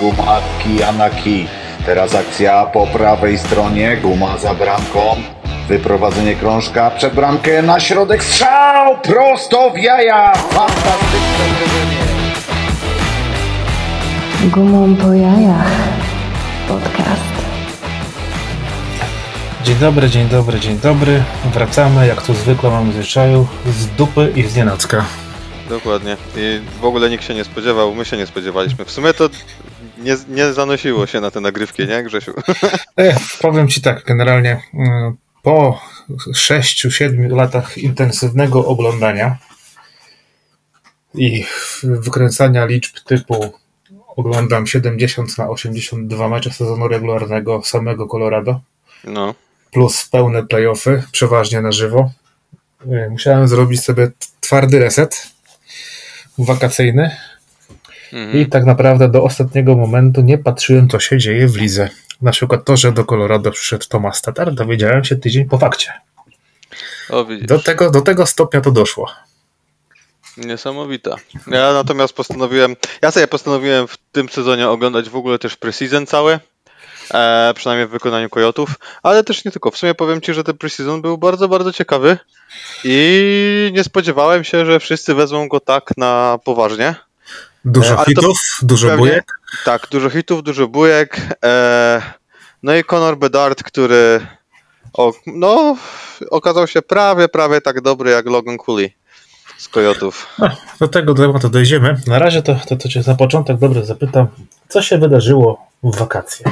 Gumatki Anaki. Teraz akcja po prawej stronie, guma za bramką. Wyprowadzenie krążka przed bramkę na środek, strzał prosto w jaja! Fantastyczne uderzenie! Gumą po jajach. Podcast. Dzień dobry, dzień dobry, dzień dobry. Wracamy, jak tu zwykle mamy zwyczaju, z dupy i z nienacka. Dokładnie. I w ogóle nikt się nie spodziewał, my się nie spodziewaliśmy. W sumie to nie, nie zanosiło się na te nagrywki, nie Grzesiu? E, powiem Ci tak, generalnie mm, po 6-7 latach intensywnego oglądania i wykręcania liczb typu oglądam 70 na 82 mecze sezonu regularnego samego Colorado, No. plus pełne playoffy, przeważnie na żywo. E, Musiałem zrobić sobie twardy reset wakacyjny Mhm. i tak naprawdę do ostatniego momentu nie patrzyłem, co się dzieje w lidze. Na przykład to, że do Colorado przyszedł Thomas Tatar, dowiedziałem się tydzień po fakcie. O. Do tego, do tego stopnia to doszło. Niesamowita. Ja natomiast postanowiłem, ja sobie postanowiłem w tym sezonie oglądać w ogóle też preseason cały, e, przynajmniej w wykonaniu Kojotów, ale też nie tylko. W sumie powiem Ci, że ten preseason był bardzo, bardzo ciekawy i nie spodziewałem się, że wszyscy wezmą go tak na poważnie. Dużo E, hitów, dużo pewnie- bujek. Tak, dużo hitów, dużo bujek. E, no i Conor Bedard, który o, no, okazał się prawie, prawie tak dobry jak Logan Cooley z Kojotów. No, do tego tematu dojdziemy. Na razie to, to, to cię na początek dobrze zapytam, co się wydarzyło w wakacje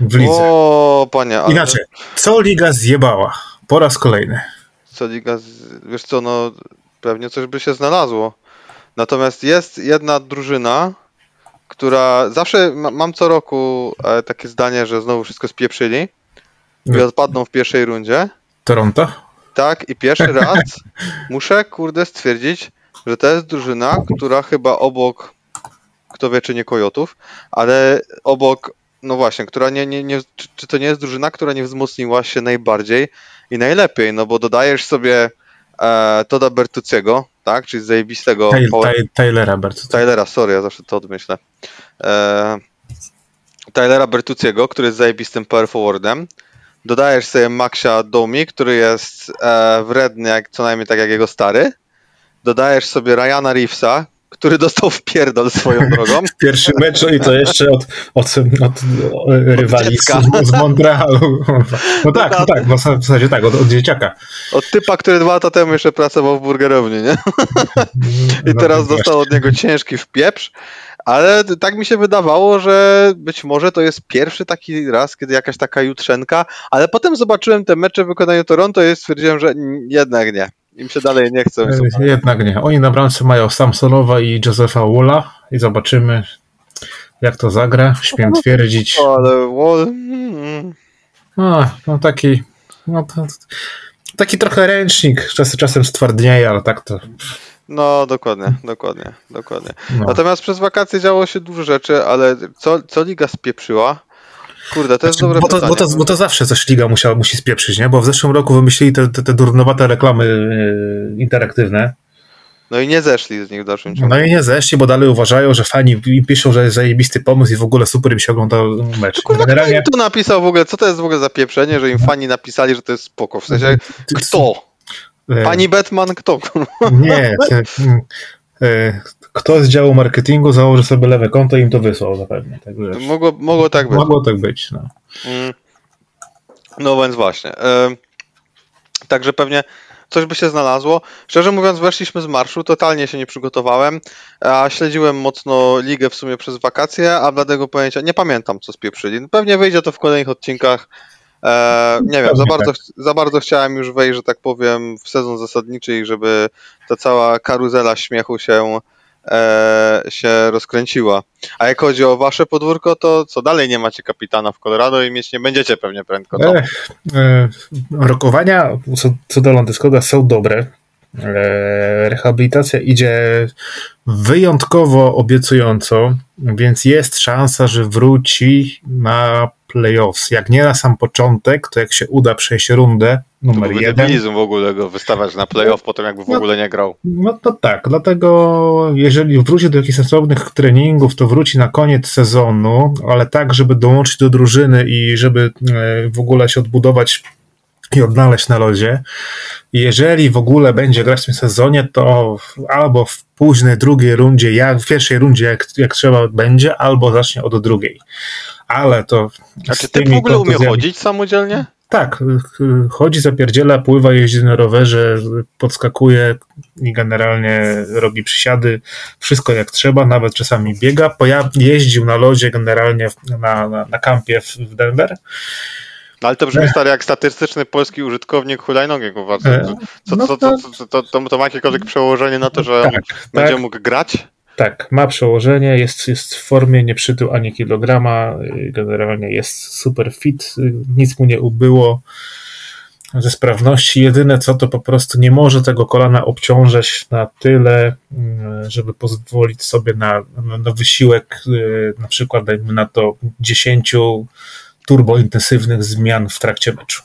w lidze. O, panie, ale Inaczej, co liga zjebała po raz kolejny? co liga, z- wiesz co, no pewnie coś by się znalazło. Natomiast jest jedna drużyna, która zawsze ma, mam co roku e, takie zdanie, że znowu wszystko spieprzyli i odpadną w pierwszej rundzie. Toronto? Tak, i pierwszy raz muszę, kurde, stwierdzić, że to jest drużyna, która chyba obok, kto wie, czy nie Kojotów, ale obok, no właśnie, która nie, nie, nie czy, czy to nie jest drużyna, która nie wzmocniła się najbardziej i najlepiej, no bo dodajesz sobie e, Toda Bertucciego, tak, czyli zajebistego Ty, power- ty, Tylera Bert. Tylera, sorry, ja zawsze to odmyślę. E, Tylera Bertucciego, który jest zajebistym power forwardem. Dodajesz sobie Maxia Domi, który jest e, wredny, jak, co najmniej tak jak jego stary. Dodajesz sobie Ryana Reevesa, który dostał w pierdol swoją drogą. w pierwszym meczu i to jeszcze od, od, od, rywali z, z Montrealu. No tak, no Dokładnie. tak, w zasadzie tak, od, od dzieciaka. Od typa, który dwa lata temu jeszcze pracował w burgerowni, nie? I No, teraz dostał od niego ciężki wpieprz, ale tak mi się wydawało, że być może to jest pierwszy taki raz, kiedy jakaś taka jutrzenka, ale potem zobaczyłem te mecze w wykonaniu Toronto i stwierdziłem, że jednak nie. Im się dalej nie chce. E, Jednak nie. Oni na bramce mają Samsolowa i Josepha Woola i zobaczymy jak to zagra. Śmiem twierdzić. Ale Wall... mm, No, no taki no taki trochę ręcznik. Czasem, czasem stwardnieje, ale tak to No, dokładnie, dokładnie, dokładnie. no. Natomiast przez wakacje działo się dużo rzeczy, ale co, co liga spieprzyła? Kurde, to jest dobre Znaczy, bo, to, pytanie. bo, to, bo to zawsze coś liga musiała, musi spieprzyć, nie? Bo w zeszłym roku wymyślili te, te, te durnowate reklamy yy, interaktywne. No i nie zeszli z nich w dalszym ciągu. No i nie zeszli, bo dalej uważają, że fani im piszą, że jest zajebisty pomysł i w ogóle super im się ogląda mecz. Kurwa, Generalnie kto napisał w ogóle, co to jest w ogóle za pieprzenie, że im fani napisali, że to jest spoko, w sensie, kto? e, Pani Batman, kto? kurwa? Nie. Kto z działu marketingu założy sobie lewe konto i im to wysłał zapewne. Tak. Mogło, mogło tak być. Mogło tak być. No. Mm. No więc właśnie. Także pewnie coś by się znalazło. Szczerze mówiąc, weszliśmy z marszu, totalnie się nie przygotowałem, a śledziłem mocno ligę w sumie przez wakacje, a bladego pojęcia nie pamiętam, co spieprzyli. Pewnie wyjdzie to w kolejnych odcinkach. E, nie wiem, za bardzo, za bardzo chciałem już wejść, że tak powiem, w sezon zasadniczy i żeby ta cała karuzela śmiechu się, e, się rozkręciła. A jak chodzi o wasze podwórko, to co dalej nie macie kapitana w Colorado i mieć nie będziecie pewnie prędko. Ech, e, rokowania co, co do Londyńskiego są dobre. E, Rehabilitacja idzie wyjątkowo obiecująco, więc jest szansa, że wróci na playoffs. Jak nie na sam początek, to jak się uda przejść rundę To numer byłby jeden. debilizm w ogóle go wystawiać na playoff potem jakby w No. ogóle nie grał. No to tak, dlatego jeżeli wróci do jakichś sensownych treningów, to wróci na koniec sezonu, ale tak, żeby dołączyć do drużyny i żeby e, w ogóle się odbudować i odnaleźć na lodzie. Jeżeli w ogóle będzie grać w tym sezonie, to albo w późnej drugiej rundzie, jak w pierwszej rundzie, jak, jak trzeba będzie, albo zacznie od drugiej. Ale to. A czy ty w ogóle umie chodzić samodzielnie? tak, chodzi, zapierdziela, pływa, jeździ na rowerze, podskakuje i generalnie robi przysiady, wszystko jak trzeba, nawet czasami biega. Poja- jeździł na lodzie generalnie na, na, na kampie w Denver. No ale to brzmi stary jak statystyczny polski użytkownik hulajnogi, kurwa. Co, E, co, no co, to- co, co, to, to, to ma jakiekolwiek przełożenie na to, że Tak, będzie tak. mógł grać? Tak, ma przełożenie, jest, jest w formie, nie przytył ani kilograma, y, generalnie jest super fit, y, nic mu nie ubyło ze sprawności. Jedyne co to po prostu nie może tego kolana obciążać na tyle, y, żeby pozwolić sobie na, na, na wysiłek, na przykład dajmy na to 10 turbointensywnych zmian w trakcie meczu.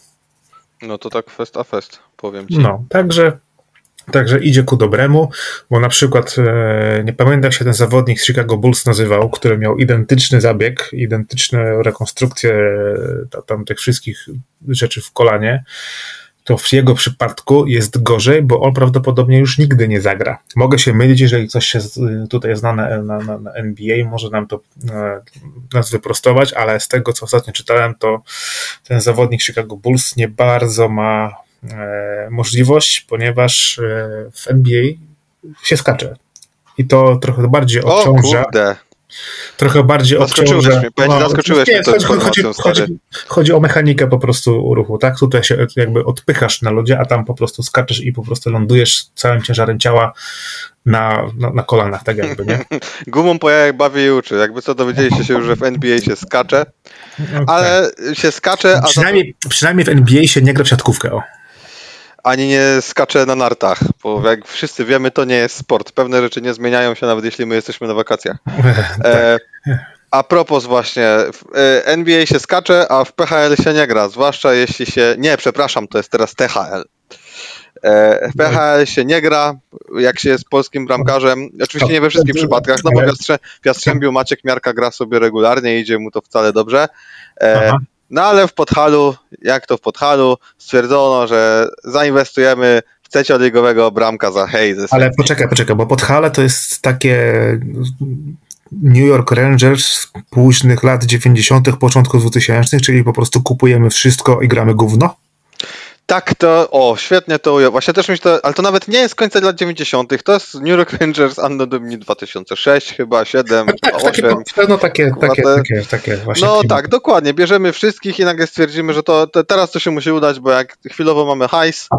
No to tak fest a fest, powiem ci. No, także, także idzie ku dobremu, bo na przykład e, nie pamiętam jak się ten zawodnik z Chicago Bulls nazywał, który miał identyczny zabieg, identyczną rekonstrukcję e, ta- tam tych wszystkich rzeczy w kolanie, to w jego przypadku jest gorzej, bo on prawdopodobnie już nigdy nie zagra. Mogę się mylić, jeżeli coś się tutaj zna na, na, na, NBA, może nam to e, nas wyprostować, ale z tego, co ostatnio czytałem, to ten zawodnik Chicago Bulls nie bardzo ma e, możliwość, ponieważ e, w NBA się skacze. I to trochę bardziej O obciąża. kurde, Trochę bardziej Zaskoczyłeś obciąża. mnie, ci, zaskoczyłeś nie, mnie chodzi, chodzi, chodzi, chodzi o mechanikę po prostu ruchu, tak? Tutaj się jakby odpychasz na lodzie, a tam po prostu skaczesz i po prostu lądujesz całym ciężarem ciała na, na, na kolanach, tak jakby, nie? gumą po jajach bawi i uczy. Jakby co, dowiedzieliście się już, że w NBA się skacze, No, tak. ale się skacze, a Przynajmniej, przynajmniej w NBA się nie gra w siatkówkę, o. ani nie skacze na nartach, bo jak wszyscy wiemy, to nie jest sport. Pewne rzeczy nie zmieniają się, nawet jeśli my jesteśmy na wakacjach. E, a propos właśnie, w e, NBA się skacze, a w PHL się nie gra, zwłaszcza jeśli się, nie, przepraszam, to jest teraz THL. E, w PHL się nie gra, jak się jest polskim bramkarzem, oczywiście nie we wszystkich przypadkach, no bo w, Jastrzębiu Maciek Miarka gra sobie regularnie, idzie mu to wcale dobrze. E, Aha. No ale w Podhalu, jak to w Podhalu, stwierdzono, że zainwestujemy w trzecioligowego bramka za hej Ale poczekaj, poczekaj, bo Podhale to jest takie New York Rangers późnych lat 90., początku 2000, czyli po prostu kupujemy wszystko i gramy gówno. Tak, to, o, świetnie to ujął. Właśnie też myślę, ale to nawet nie jest końca lat 90. To jest New York Rangers Anno Domini 2006, chyba 7, Tak, takie, 8. no takie, takie, te- takie, takie właśnie. No tak, dokładnie. Bierzemy wszystkich i nagle stwierdzimy, że to, to teraz to się musi udać, bo jak chwilowo mamy hajs,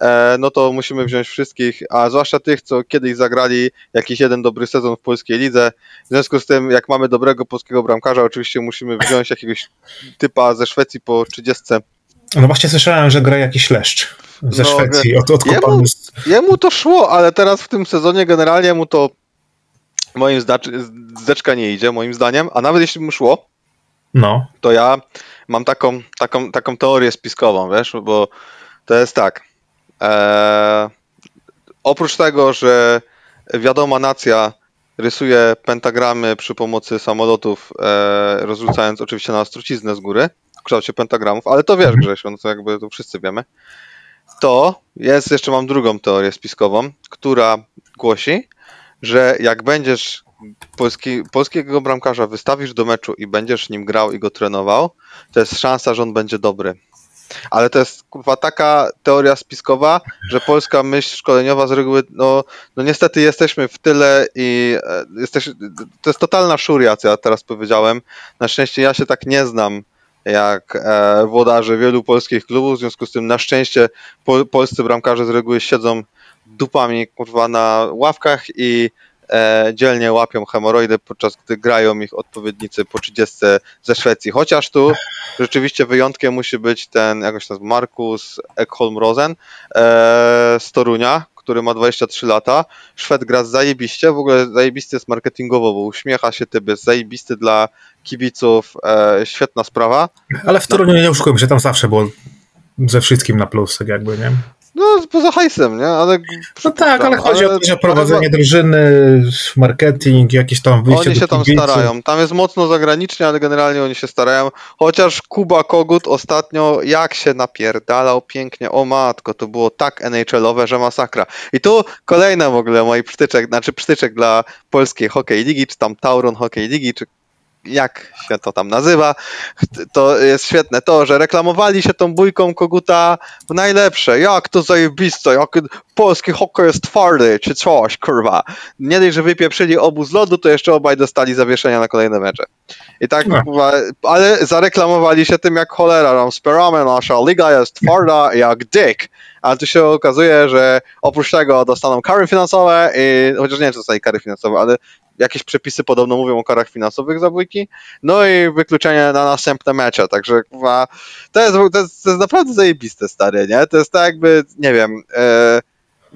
e, no to musimy wziąć wszystkich, a zwłaszcza tych, co kiedyś zagrali jakiś jeden dobry sezon w polskiej lidze. W związku z tym, jak mamy dobrego polskiego bramkarza, oczywiście musimy wziąć jakiegoś typa ze Szwecji po 30. No właśnie słyszałem, że gra jakiś leszcz ze No, Szwecji, od, odkopany jemu-. Jemu to szło, ale teraz w tym sezonie generalnie mu to moim zdeczka nie idzie, moim zdaniem, a nawet jeśli mu szło, No, to ja mam taką, taką, taką teorię spiskową, wiesz, bo to jest tak. E, oprócz tego, że wiadoma nacja rysuje pentagramy przy pomocy samolotów, e, rozrzucając oczywiście na truciznę z góry kształcie pentagramów, ale to wiesz, Grzesiu, no to jakby to wszyscy wiemy, to jest, jeszcze mam drugą teorię spiskową, która głosi, że jak będziesz polski, polskiego bramkarza wystawisz do meczu i będziesz nim grał i go trenował, to jest szansa, że on będzie dobry. Ale to jest kurwa taka teoria spiskowa, że polska myśl szkoleniowa z reguły, no, no niestety jesteśmy w tyle i e, jesteś, to jest totalna szuria, co ja teraz powiedziałem. Na szczęście ja się tak nie znam jak e, włodarze wielu polskich klubów, w związku z tym na szczęście pol, polscy bramkarze z reguły siedzą dupami kurwa na ławkach i e, dzielnie łapią hemoroidy, podczas gdy grają ich odpowiednicy po 30 ze Szwecji. Chociaż tu rzeczywiście wyjątkiem musi być ten, jakoś nazywa, Markus Ekholm Rosen e, z Torunia, który ma 23 lata. Szwed gra zajebiście, w ogóle zajebisty jest marketingowo, bo uśmiecha się typ, jest zajebisty dla kibiców, e, świetna sprawa. Ale w Toruniu nie oszukujmy się, tam zawsze było ze wszystkim na plus, jakby, nie? No, poza hajsem, nie? Ale, No tak, ale chodzi o to, że prowadzenie drużyny, marketing, jakieś tam wyjście Oni się tam starają. Tam jest mocno zagranicznie, ale generalnie oni się starają. Chociaż Kuba Kogut ostatnio jak się napierdalał pięknie. O matko, to było tak NHL-owe, że masakra. I tu kolejna w ogóle mój przytyczek, znaczy przytyczek dla polskiej hokej ligi, czy tam Tauron hokej ligi, czy jak się to tam nazywa, to jest świetne to, że reklamowali się tą bójką Koguta w najlepsze. Jak to zajebiste, jak polski hokej jest twardy, czy coś, kurwa. Nie dość, że wypieprzyli obu z lodu, to jeszcze obaj dostali zawieszenia na kolejne mecze. I tak, No. kurwa, ale zareklamowali się tym jak cholera, tam wspieramy, nasza liga jest twarda jak dick. Ale tu się okazuje, że oprócz tego dostaną kary finansowe, i, chociaż nie wiem, czy dostali kary finansowe, ale jakieś przepisy podobno mówią o karach finansowych za bójki, no i wykluczenie na następne mecze, także kurwa, to jest, to jest, to jest naprawdę zajebiste, stary, nie? To jest tak jakby, nie wiem, e,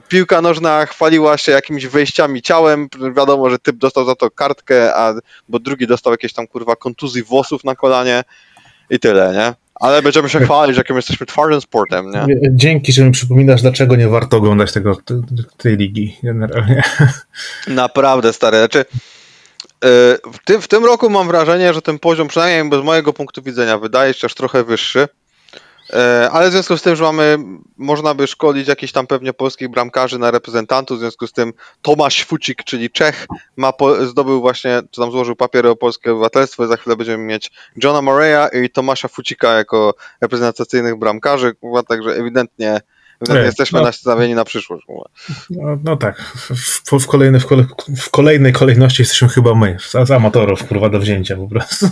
piłka nożna chwaliła się jakimiś wejściami ciałem, wiadomo, że typ dostał za to kartkę, a, bo drugi dostał jakieś tam, kurwa, kontuzji włosów na kolanie i tyle, nie? Ale będziemy się chwalić, jakim jesteśmy twardym sportem, nie? Dzięki, że mi przypominasz, dlaczego nie warto oglądać tego, te- tej ligi generalnie. Naprawdę stary. Znaczy, yy, w, ty, w tym roku mam wrażenie, że ten poziom, przynajmniej z mojego punktu widzenia, wydaje się aż trochę wyższy. Yy, Ale w związku z tym, że mamy, można by szkolić jakichś tam pewnie polskich bramkarzy na reprezentantów, w związku z tym Tomasz Fucik, czyli Czech, ma po, zdobył właśnie, czy tam złożył papiery o polskie obywatelstwo i za chwilę będziemy mieć Johna Moreya i Tomasza Fucika jako reprezentacyjnych bramkarzy, także ewidentnie, ewidentnie Nie, jesteśmy no. nastawieni na przyszłość. No, no tak, w, w, w, kole, w kolejnej kolejności jesteśmy chyba my, z, z amatorów, kurwa, do wzięcia po prostu.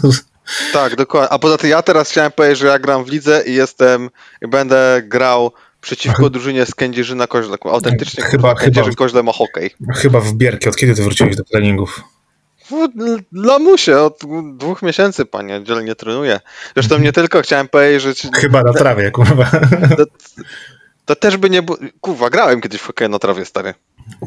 Tak, dokładnie. A poza tym ja teraz chciałem powiedzieć, że ja gram w lidze i jestem, i będę grał przeciwko drużynie z Kędzierzyna Koźle. Autentycznie Chyba- Kędzierzyn Koźle ma hokej. Chyba w Bierki, od kiedy ty wróciłeś do treningów? Lamusie, od dwóch miesięcy, panie, dzielnie trenuję. Zresztą nie tylko chciałem powiedzieć, że Chyba na trawie, kurwa. to, też by nie było... Kurwa, grałem kiedyś w hokej na trawie, stary.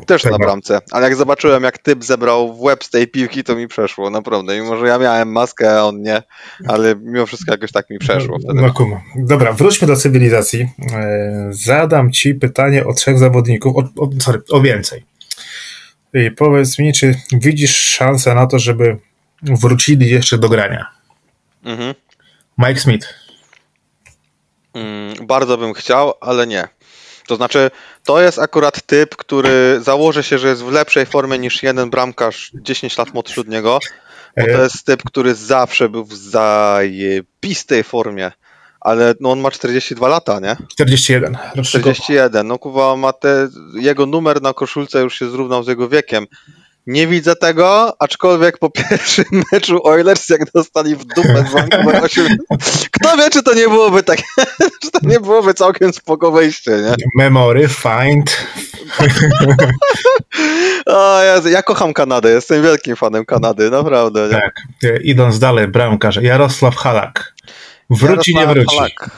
Też na bramce. Ale jak zobaczyłem, jak typ zebrał w łeb z tej piłki, to mi przeszło, naprawdę. Mimo, że ja miałem maskę, a on nie. Ale mimo wszystko jakoś tak mi przeszło wtedy. No kuma. Dobra, wróćmy do cywilizacji. E, Zadam ci pytanie o trzech zawodników, o, o, sorry, o więcej. I powiedz mi, czy widzisz szansę na to, żeby wrócili jeszcze do grania? Mhm. Mike Smith. Mm, bardzo bym chciał, ale nie. To znaczy, to jest akurat typ, który założy się, że jest w lepszej formie niż jeden bramkarz 10 lat młodszy od niego, bo to E, jest typ, który zawsze był w zajebistej formie. Ale no on ma 42 lata, nie? 41. Rocznego- 41. No kuwa ma te, jego numer na koszulce już się zrównał z jego wiekiem. Nie widzę tego, aczkolwiek po pierwszym meczu Oilers, jak dostali w dupę z Vancouver 8, kto wie, czy to nie byłoby tak, czy to nie byłoby całkiem spoko wejście, nie? Memory, find. O Jezu, ja kocham Kanadę, jestem wielkim fanem Kanady, naprawdę. Nie? Tak. Idąc dalej, bramkarz. Jarosław Halak. Wróci, nie Jarosław wróci. Halak.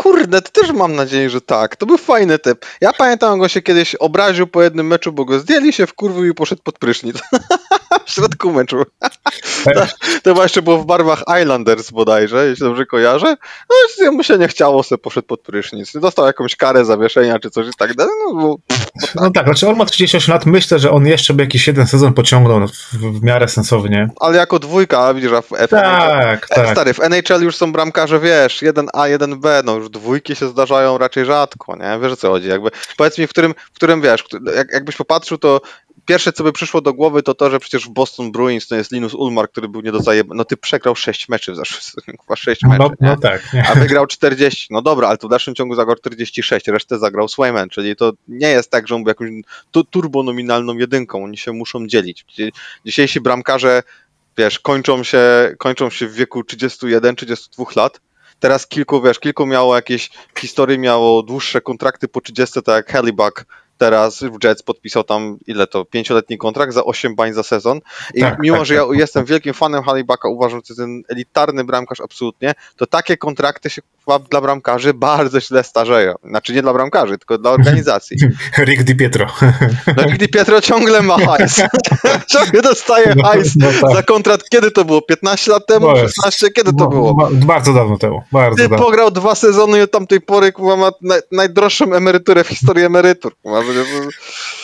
Kurde, to też mam nadzieję, że tak. To był fajny typ. Ja pamiętam, go się kiedyś obraził po jednym meczu, bo go zdjęli się w kurwu i poszedł pod prysznic. w środku meczu. To chyba jeszcze było w barwach Islanders bodajże, jeśli dobrze kojarzę. No mu się nie chciało, sobie poszedł pod prysznic. Dostał jakąś karę zawieszenia czy coś i tak dalej. No, bo No tak, znaczy on ma 38 lat. Myślę, że on jeszcze by jakiś jeden sezon pociągnął w, w miarę sensownie. ale jako dwójka, widzisz, a w F Tak, E, tak. Stary, w NHL już są bramkarze, wiesz, 1A, 1B, no już dwójki się zdarzają raczej rzadko, nie? Wiesz o co chodzi, jakby, powiedz mi, w którym, w którym wiesz, jak, jakbyś popatrzył, to pierwsze, co by przyszło do głowy, to to, że przecież w Boston Bruins to jest Linus Ulmark, który był nie do zajeb... no ty przegrał 6 meczy w zeszłym sezonie, chyba 6 meczy, No, nie? no tak. Nie. a wygrał 40. No dobra, ale to w dalszym ciągu zagrał 46, resztę zagrał Swayman, czyli to nie jest tak, że on był jakąś tu, turbonominalną jedynką, oni się muszą dzielić. Dzi- Dzisiejsi bramkarze, wiesz, kończą się, kończą się w wieku 31-32 lat. Teraz kilku, wiesz, kilku miało jakieś historie, miało dłuższe kontrakty po 30, tak jak Hellebuck, teraz w Jets podpisał tam, ile to, pięcioletni kontrakt za 8 bań za sezon. I Tak, mimo, tak, że ja tak. jestem wielkim fanem Halibaka, uważam, że to jest ten elitarny bramkarz absolutnie, to takie kontrakty się dla bramkarzy bardzo źle starzeją. Znaczy nie dla bramkarzy, tylko dla organizacji. Rick Di Pietro. No Di Pietro ciągle ma hajs. ciągle dostaje No, hajs no tak. za kontrakt. Kiedy to było? 15 lat temu? No jest. 16? Kiedy to było? ba- Bardzo dawno temu. Bardzo Ty dawno. pograł dwa sezony i od tamtej pory ma naj, najdroższą emeryturę w historii emerytur. kurwa.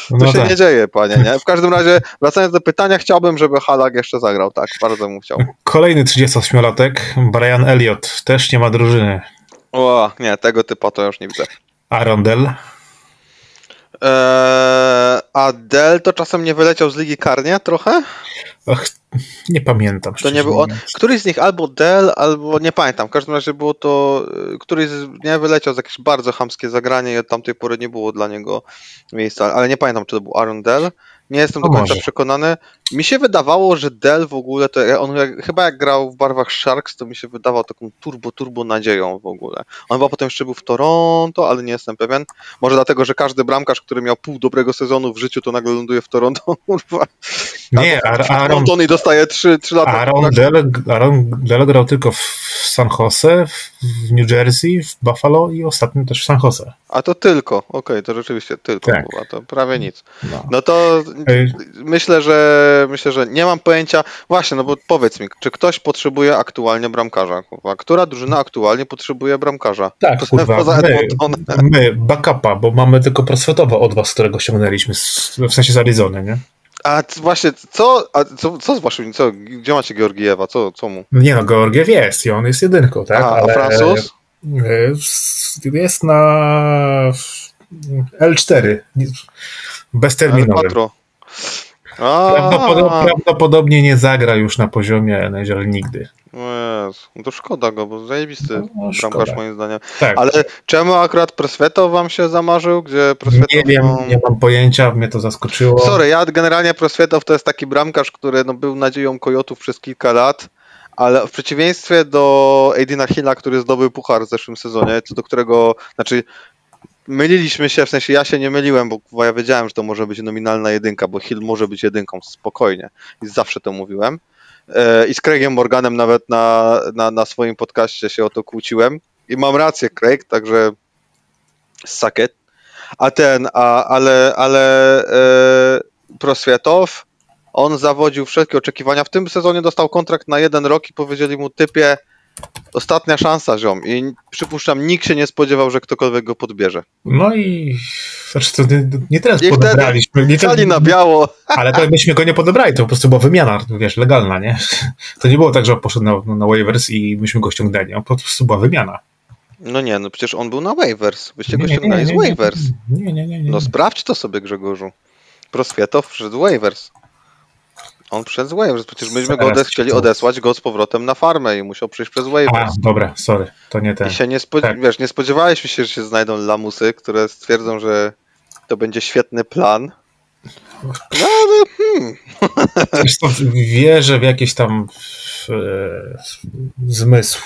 To No się tak. nie dzieje, panie, nie? W każdym razie, wracając do pytania, chciałbym, żeby Halak jeszcze zagrał, tak, bardzo bym chciał. Kolejny 38-latek, Brian Elliott, też nie ma drużyny. O, nie, tego typa to już nie widzę. Arondel, Eee, a Del to czasem nie wyleciał z ligi karnie trochę? Ach, nie pamiętam. To nie był on. Któryś z nich albo Del, albo nie pamiętam. W każdym razie było to. y, Któryś z, nie wyleciał z jakieś bardzo chamskie zagranie i od tamtej pory nie było dla niego miejsca. Ale nie pamiętam, czy to był Aaron Dell. Nie jestem do A końca może. przekonany. Mi się wydawało, że Dell w ogóle to. On jak, chyba jak grał w barwach Sharks, to mi się wydawał taką turbo, turbo nadzieją w ogóle. On chyba potem jeszcze był w Toronto, ale nie jestem pewien. Może dlatego, że każdy bramkarz, który miał pół dobrego sezonu w życiu, to nagle ląduje w Toronto. Kurwa. Nie, Ar- Aaron, i dostaje 3, 3 lata. Aaron, Del, Aaron grał tylko w San Jose, w New Jersey, w Buffalo i ostatnio też w San Jose. A to tylko, okej, to rzeczywiście tylko Tak. a to prawie nic. No. No to Ej, myślę, że myślę, że nie mam pojęcia. Właśnie, no bo powiedz mi, czy ktoś potrzebuje aktualnie bramkarza? Kurwa? Która drużyna aktualnie potrzebuje bramkarza? Tak, kurwa, Poza my, Edmontonem. my, backupa, bo mamy tylko proswetowa od was, którego ściągnęliśmy, w sensie z Arizony, nie? A właśnie, co, a co, co z waszym, co, gdzie macie Georgiewa, co, co mu? Nie no, Georgiew jest i on jest jedynką, tak? a, a Francuz? e, Jest na L4, bezterminowy. Prawdopodobnie, prawdopodobnie nie zagra już na poziomie NHL nigdy. Jezu, no to szkoda go, bo zajebisty No, bramkarz moim zdaniem. Tak, Ale czemu akurat Prosveto wam się zamarzył? Gdzie Prosveto nie wiem, nie mam pojęcia, mnie to zaskoczyło. Sorry, ja generalnie Proswietow to jest taki bramkarz, który no, był nadzieją Kojotów przez kilka lat, ale w przeciwieństwie do Aidina Hilla, który zdobył puchar w zeszłym sezonie, co do którego, znaczy myliliśmy się, w sensie ja się nie myliłem, bo ja wiedziałem, że to może być nominalna jedynka, bo Hill może być jedynką, spokojnie. I zawsze to mówiłem. E, I z Craigiem Morganem nawet na, na, na swoim podcaście się o to kłóciłem. I mam rację, Craig, także suck it. A ten, a, ale, ale e, Proswiatow, on zawodził wszelkie oczekiwania. W tym sezonie dostał kontrakt na jeden rok i powiedzieli mu, typie, ostatnia szansa, ziom. I przypuszczam, nikt się nie spodziewał, że ktokolwiek go podbierze. No i znaczy to nie, nie teraz I wtedy podebraliśmy. Nie Cali na biało. Ale to myśmy go nie podebrali, to po prostu była wymiana, wiesz, legalna, nie? To nie było tak, że on poszedł na, na waivers i myśmy go ściągnęli, on po prostu była wymiana. No nie, no przecież on był na waivers. Byście go ściągnęli z nie, nie. waivers. Nie, nie, nie. nie. No sprawdź to sobie, Grzegorzu. Proswiatow przyszedł z waivers. On przyszedł z waivers. Przecież myśmy go odes- chcieli odesłać go z powrotem na farmę i musiał przyjść przez A, waivers. dobra, sorry, to nie ten. I się nie spodziew- Tak. wiesz, nie spodziewaliśmy się, że się znajdą lamusy, które stwierdzą, że to będzie świetny plan. No ale hmm, Wiesz wierzę w jakiś tam e, zmysł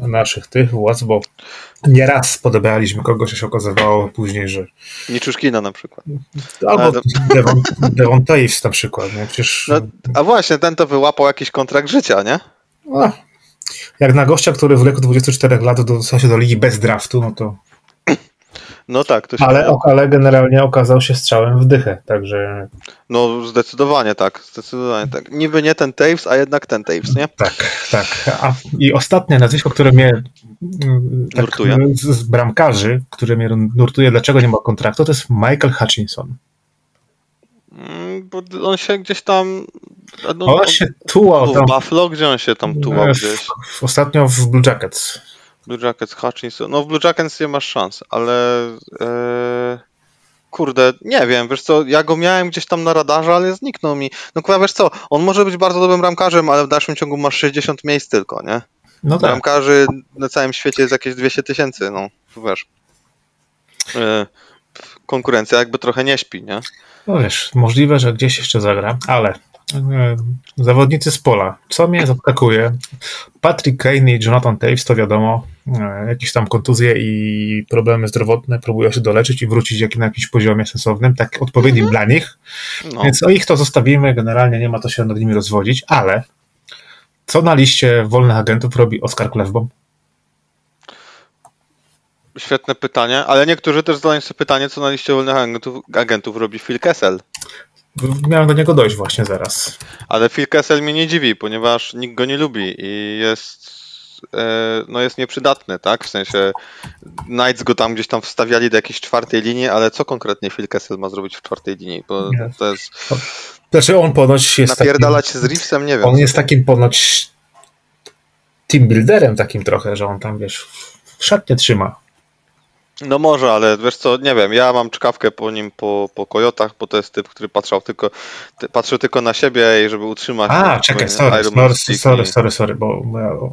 naszych tych władz, bo nieraz podebraliśmy kogoś, a się okazywało później, że Niczuszkina na przykład. albo Ale- Devon, Devon na przykład, nie? Przecież No, a właśnie, ten to wyłapał jakiś kontrakt życia, nie? no, jak na gościa, który w wieku 24 lat dostał się do ligi bez draftu, no to No tak, to się. ale, ale generalnie okazał się strzałem w dychę, także No zdecydowanie tak, zdecydowanie tak. Niby nie ten Taves, a jednak ten Taves, nie? Tak, tak. A, I ostatnie nazwisko, które mnie mm, tak, Nurtuje. z, z bramkarzy, które mnie nurtuje, dlaczego nie ma kontraktu, to jest Michael Hutchinson. Mm, Bo on się gdzieś tam. No, On się tułał w tam Buffalo, gdzie on się tam tułał gdzieś? w, w, ostatnio w Blue Jackets. Blue Jackets, Hutchinson. No w Blue Jackets nie masz szans, ale e, kurde, nie wiem, wiesz co, ja go miałem gdzieś tam na radarze, ale zniknął mi. No kurwa, wiesz co, on może być bardzo dobrym bramkarzem, ale w dalszym ciągu masz 60 miejsc tylko, nie? No tak. Bramkarzy na całym świecie jest jakieś 200 tysięcy, no wiesz. E, konkurencja jakby trochę nie śpi, nie? No wiesz, możliwe, że gdzieś jeszcze zagra, ale Zawodnicy z pola. Co mnie zaskakuje? Patrick Kane i Jonathan Taves, to wiadomo, e, jakieś tam kontuzje i problemy zdrowotne, próbują się doleczyć i wrócić jak na jakimś poziomie sensownym, tak odpowiednim dla nich. No. Więc o ich to zostawimy, generalnie nie ma to się nad nimi rozwodzić, ale co na liście wolnych agentów robi Oskar Klefbom? Świetne pytanie, ale niektórzy też zadają sobie pytanie, co na liście wolnych agentów, agentów robi Phil Kessel. Miałem do niego dojść właśnie zaraz. Ale Phil Kessel mnie nie dziwi, ponieważ nikt go nie lubi i jest, e, no jest nieprzydatny, tak? W sensie Knights go tam gdzieś tam wstawiali do jakiejś czwartej linii, ale co konkretnie Phil Kessel ma zrobić w czwartej linii? Bo Nie. to jest Znaczy on ponoć jest takim, napierdalać się z Reevesem, nie wiem. on jest takim ponoć team builderem takim trochę, że on tam wiesz szatnie trzyma. No może, ale wiesz co, nie wiem, ja mam czkawkę po nim, po, po kojotach, bo to jest typ, który patrzył tylko, ty, patrzył tylko na siebie i żeby utrzymać... A, czekaj, sorry, Iron sorry, sorry, i- sorry, sorry, bo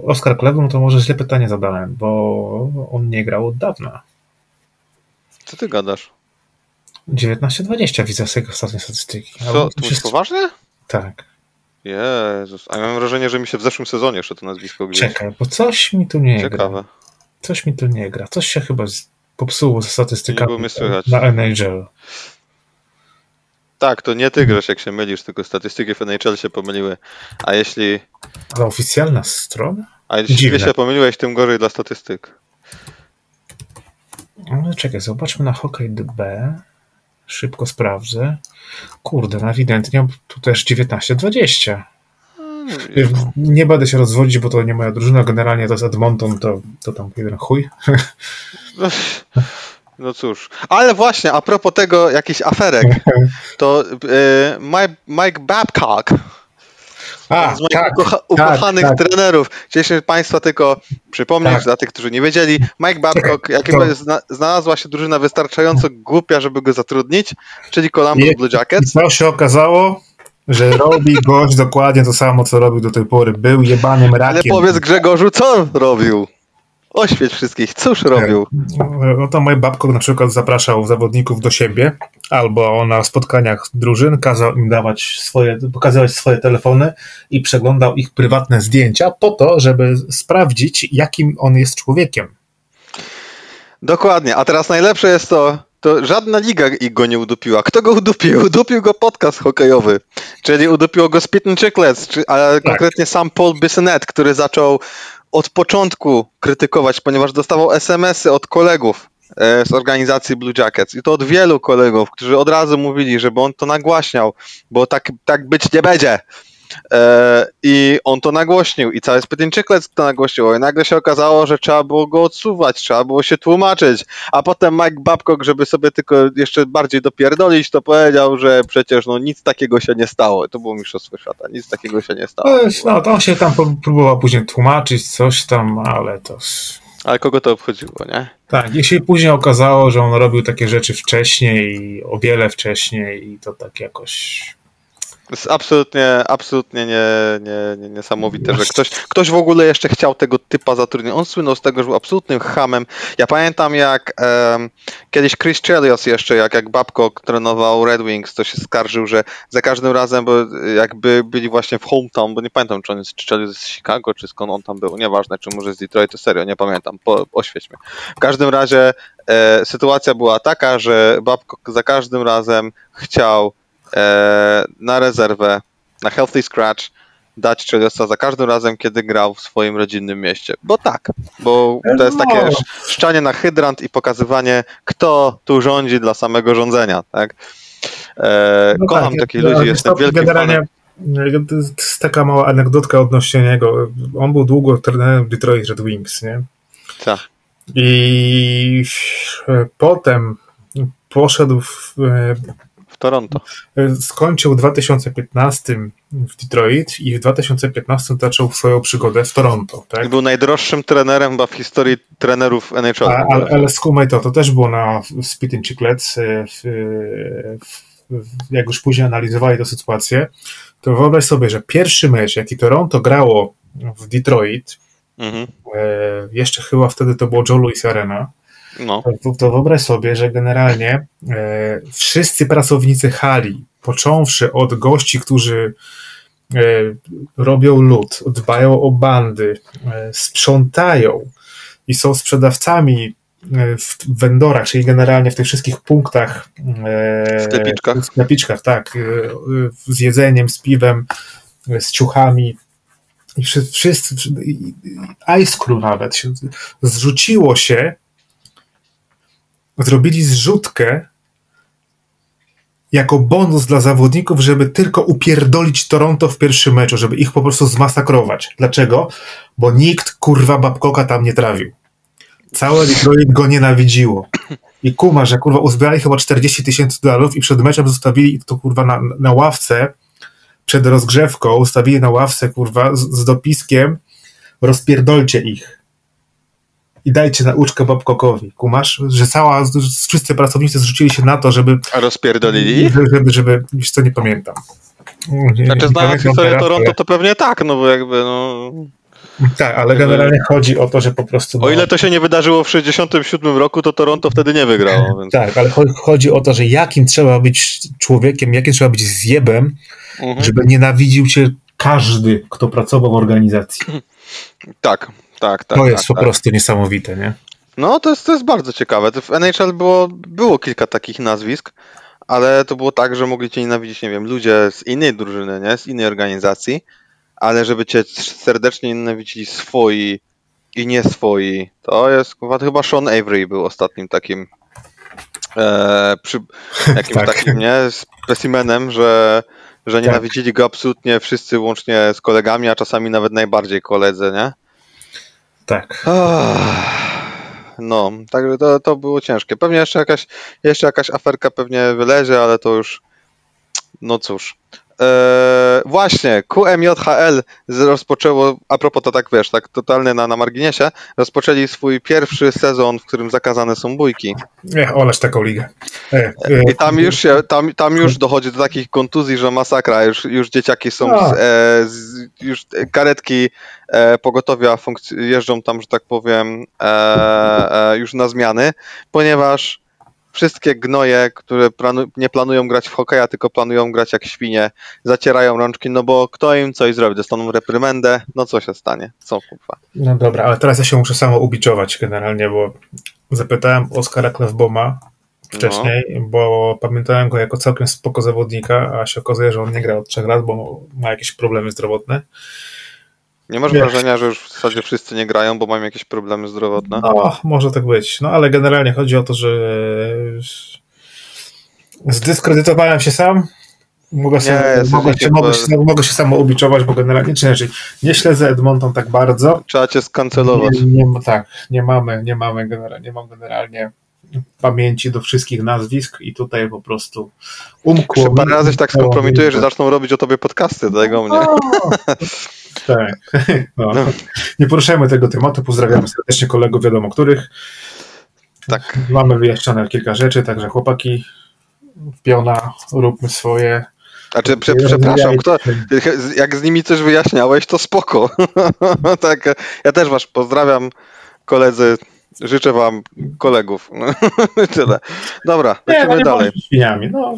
Oskar Klebon to może źle pytanie zadałem, bo on nie grał od dawna. Co ty gadasz? 19-20 widzę z jego ostatniej statystyki. Co, to jest- poważnie? Tak. Jezus, a ja mam wrażenie, że mi się w zeszłym sezonie jeszcze to nazwisko gdzieś. Czekaj, bo coś mi tu nie gra. Ciekawe. Coś mi tu nie gra. Coś się chyba z- popsuło ze Nie statystykami na NHL. Tak, to nie ty grasz jak się mylisz, tylko statystyki w NHL się pomyliły. A jeśli, Ale oficjalna strona? a jeśli Dziwne. się pomyliłeś, tym gorzej dla statystyk. No, czekaj, zobaczmy na Hockey DB. Szybko sprawdzę. Kurde, no ewidentnie tu też 19-20. Nie będę się rozwodzić, bo to nie moja drużyna. Generalnie to jest Edmonton, to, to tam jeden chuj. No cóż, ale właśnie, a propos tego, jakichś aferek, to e, Mike, Babcock, A, z moich tak, ukocha- ukochanych tak. trenerów. Chcieliśmy Państwa tylko przypomnieć, Tak. dla tych, którzy nie wiedzieli, Mike Babcock, jakiego to- zna, znalazła się drużyna wystarczająco głupia, żeby go zatrudnić, czyli Columbus. Blue Jackets. co się okazało? Że robi gość dokładnie to samo, co robił do tej pory. Był jebanym rakiem. Ale powiedz Grzegorzu, co robił? Oświeć wszystkich, cóż robił? No to mój babko na przykład zapraszał zawodników do siebie, albo na spotkaniach drużyn kazał im dawać swoje, pokazywać swoje telefony i przeglądał ich prywatne zdjęcia po to, żeby sprawdzić, jakim on jest człowiekiem. Dokładnie, a teraz najlepsze jest to, to żadna liga go nie udupiła. Kto go udupił? Udupił go podcast hokejowy, czyli udupiło go Spit and Chicklets, ale konkretnie sam Paul Bissonnette, który zaczął od początku krytykować, ponieważ dostawał SMS-y od kolegów e, z organizacji Blue Jackets i to od wielu kolegów, którzy od razu mówili, żeby on to nagłaśniał, bo tak, tak być nie będzie. E, I on to nagłośnił i cały Chicklets to nagłośnił i nagle się okazało, że trzeba było go odsuwać, trzeba było się tłumaczyć, a potem Mike Babcock, żeby sobie tylko jeszcze bardziej dopierdolić, to powiedział, że przecież no nic takiego się nie stało. To było Mistrzostwo Świata, nic takiego się nie stało. No, to on się tam pró- próbował później tłumaczyć, coś tam, ale to... Ale kogo to obchodziło, nie? Tak, i się później okazało, że on robił takie rzeczy wcześniej, o wiele wcześniej i to tak jakoś... Jest absolutnie, absolutnie nie, nie, nie, niesamowite, że ktoś, ktoś w ogóle jeszcze chciał tego typa zatrudnić. On słynął z tego, że był absolutnym hamem. Ja pamiętam jak em, kiedyś Chris Chelios jeszcze, jak, jak Babcock trenował Red Wings, to się skarżył, że za każdym razem, bo jakby byli właśnie w hometown, bo nie pamiętam, czy on jest, czy Chelios jest z Chicago, czy skąd on tam był, nieważne, czy może z Detroit, to serio, nie pamiętam, po, oświeć mnie. W każdym razie e, sytuacja była taka, że Babcock za każdym razem chciał na rezerwę, na healthy scratch dać Cheliosa za każdym razem, kiedy grał w swoim rodzinnym mieście. Bo tak, bo to jest takie No. sz- szczanie na hydrant i pokazywanie, kto tu rządzi dla samego rządzenia, tak? E, No kocham tak, takich ja- ludzi, ja- jestem wielkim Generalnie fanem. to jest taka mała anegdotka odnośnie niego. On był długo trenerem Detroit Red Wings, nie? Tak. I e, potem poszedł w, e, W Toronto. skończył w 2015 w Detroit i w 2015 zaczął swoją przygodę w Toronto. Tak? Był najdroższym trenerem chyba w historii trenerów NHL. A, ale, ale skumaj to, to też było na Spit and Chicklets, e, w, w, w, jak już później analizowali tę sytuację, to wyobraź sobie, że pierwszy mecz, jaki Toronto grało w Detroit, Mhm. e, jeszcze chyba wtedy to było Joe Louis Arena, No. to, to wyobraź sobie, że generalnie e, wszyscy pracownicy hali począwszy od gości, którzy e, robią lód, dbają o bandy, e, sprzątają i są sprzedawcami e, w vendorach, czyli generalnie w tych wszystkich punktach. e, W sklepiczkach. W sklepiczkach, tak. e, Z jedzeniem, z piwem, z ciuchami. I wszy- wszyscy, Ice Crew nawet zrzuciło się, zrobili zrzutkę jako bonus dla zawodników, żeby tylko upierdolić Toronto w pierwszym meczu, żeby ich po prostu zmasakrować. Dlaczego? Bo nikt kurwa Babkoka tam nie trawił. Całe Detroit go nienawidziło. I kuma, że kurwa uzbierali chyba 40 tysięcy dolarów i przed meczem zostawili to kurwa na, na ławce, przed rozgrzewką, ustawili na ławce kurwa z, z dopiskiem rozpierdolcie ich. I dajcie nauczkę Babkokowi. Kumasz? Że cała, że wszyscy pracownicy zrzucili się na to, żeby A rozpierdolili żeby, żeby, żeby już co nie pamiętam. Nie- Znaczy znając historię Toronto, to pewnie tak, no bo jakby no... tak, ale generalnie chodzi o to, że po prostu. O ile to się nie wydarzyło w 67 roku, to Toronto wtedy nie wygrało, więc... Tak, ale cho- chodzi o to, że jakim trzeba być człowiekiem, jakim trzeba być zjebem, Mhm. żeby nienawidził cię każdy, kto pracował w organizacji. Tak, tak, tak. to jest tak, po tak. prostu niesamowite, nie? No, to jest, to jest bardzo ciekawe. W NHL było, było kilka takich nazwisk, ale to było tak, że mogli cię nienawidzić, nie wiem, ludzie z innej drużyny, nie? Z innej organizacji, ale żeby cię serdecznie nienawidzili swoi i nie swoi, to jest chyba Sean Avery był ostatnim takim e, przy, jakimś Tak. takim, nie? Specimenem, że, że nienawidzili go absolutnie wszyscy łącznie z kolegami, a czasami nawet najbardziej koledzy, nie? Tak. No, także to, to było ciężkie. Pewnie jeszcze jakaś, jeszcze jakaś aferka pewnie wylezie, ale to już. No cóż. Eee, właśnie, QMJHL rozpoczęło, a propos to tak wiesz, tak totalnie na, na marginesie, rozpoczęli swój pierwszy sezon, w którym zakazane są bójki. Nie, oleć taką ligę. E, e, I tam już się, tam, tam już dochodzi do takich kontuzji, że masakra, już, już dzieciaki są, z, e, z, już karetki e, pogotowia jeżdżą tam, że tak powiem, e, e, już na zmiany, ponieważ wszystkie gnoje, które planu- nie planują grać w hokeja, tylko planują grać jak świnie, zacierają rączki, no bo kto im coś zrobi, dostaną reprymendę, no co się stanie, co kurwa. No dobra, ale teraz ja się muszę samo ubiczować generalnie, bo zapytałem Oskara Klefboma wcześniej, bo pamiętałem go jako całkiem spoko zawodnika, a się okazuje, że on nie gra od trzech lat, bo ma jakieś problemy zdrowotne. Nie masz Wiesz. wrażenia, że już w zasadzie wszyscy nie grają, bo mają jakieś problemy zdrowotne? No, może tak być. No ale generalnie chodzi o to, że zdyskredytowałem się sam. Mogę, Nie, sobie, mogę, się, mogę, się, mogę się samo ubiczować, bo generalnie, czy inaczej, nie śledzę Edmonton tak bardzo. Trzeba cię skancelować. Nie, nie, tak, nie mamy, nie mamy generalnie, nie mam generalnie pamięci do wszystkich nazwisk i tutaj po prostu umkło. Jeszcze parę razy się tak skompromitujesz, że zaczną robić o tobie podcasty, dlatego mnie. Tak. No. No. Nie poruszajmy tego tematu. Pozdrawiam serdecznie kolegów, wiadomo których. Tak. Mamy wyjaśnione kilka rzeczy, także chłopaki, piona, róbmy swoje. Znaczy, prze, przepraszam, kto, jak z nimi coś wyjaśniałeś, to spoko. tak, ja też was pozdrawiam, koledzy. Życzę wam kolegów. Tyle. Dobra, Nie, no lecimy nie dalej. świniami. No,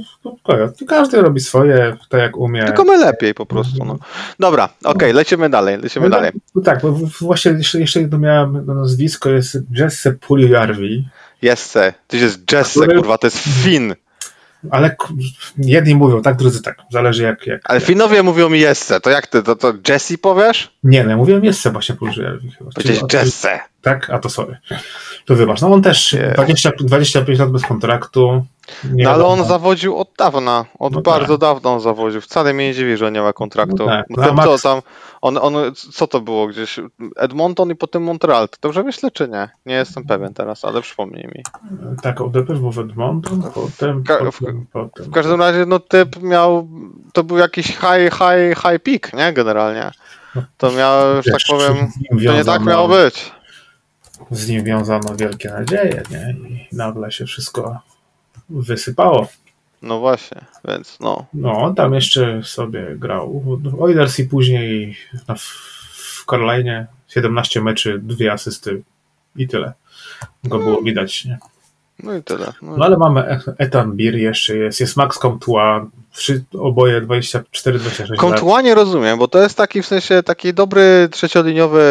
każdy robi swoje, tak jak umie. Tylko my lepiej po prostu. No. Dobra, okej, lecimy dalej, lecimy No, dalej. no tak, bo w- właśnie jeszcze, jeszcze jedno miałem no, nazwisko, jest Jesse Pulijarvi, Jesse, ty jest Jesse, Który- kurwa, to jest Fin. Ale jedni mówią tak, drudzy tak, zależy jak. jak Ale jak. Finowie mówią mi Jesse, to jak ty, to, to Jesse powiesz? Nie, no ja mówiłem Jesse właśnie Pulijarvi chyba. Powiedziałeś Jesse. Tak? A to sorry. To wybacz. No on też Nie. 20, 25 lat bez kontraktu. No ale on zawodził od dawna, od No bardzo dawna on zawodził. Wcale mnie nie dziwi, że nie ma kontraktu. No tak. No ten, Max- co tam, on, on, co to było gdzieś? Edmonton i potem Montreal. To dobrze myślę, czy nie? Nie jestem pewien teraz, ale przypomnij mi. Tak, najpierw był w Edmonton, potem, Ka- w- potem, potem. W każdym razie, no typ miał, to był jakiś high, high, high peak, nie? Generalnie. To miał, że tak powiem, to nie tak miało być. Z nim wiązano wielkie nadzieje, nie? I nagle się wszystko wysypało. No właśnie, więc no. No, on tam jeszcze sobie grał Oilers i później na, w Carolinie 17 meczy, dwie asysty i tyle. Go było widać, nie? No i tyle. No, No ale mamy Etan Bir jeszcze jest, jest Max wszy- oboje 24-26 lat. Kontua nie rozumiem, bo to jest taki w sensie taki dobry trzecioliniowy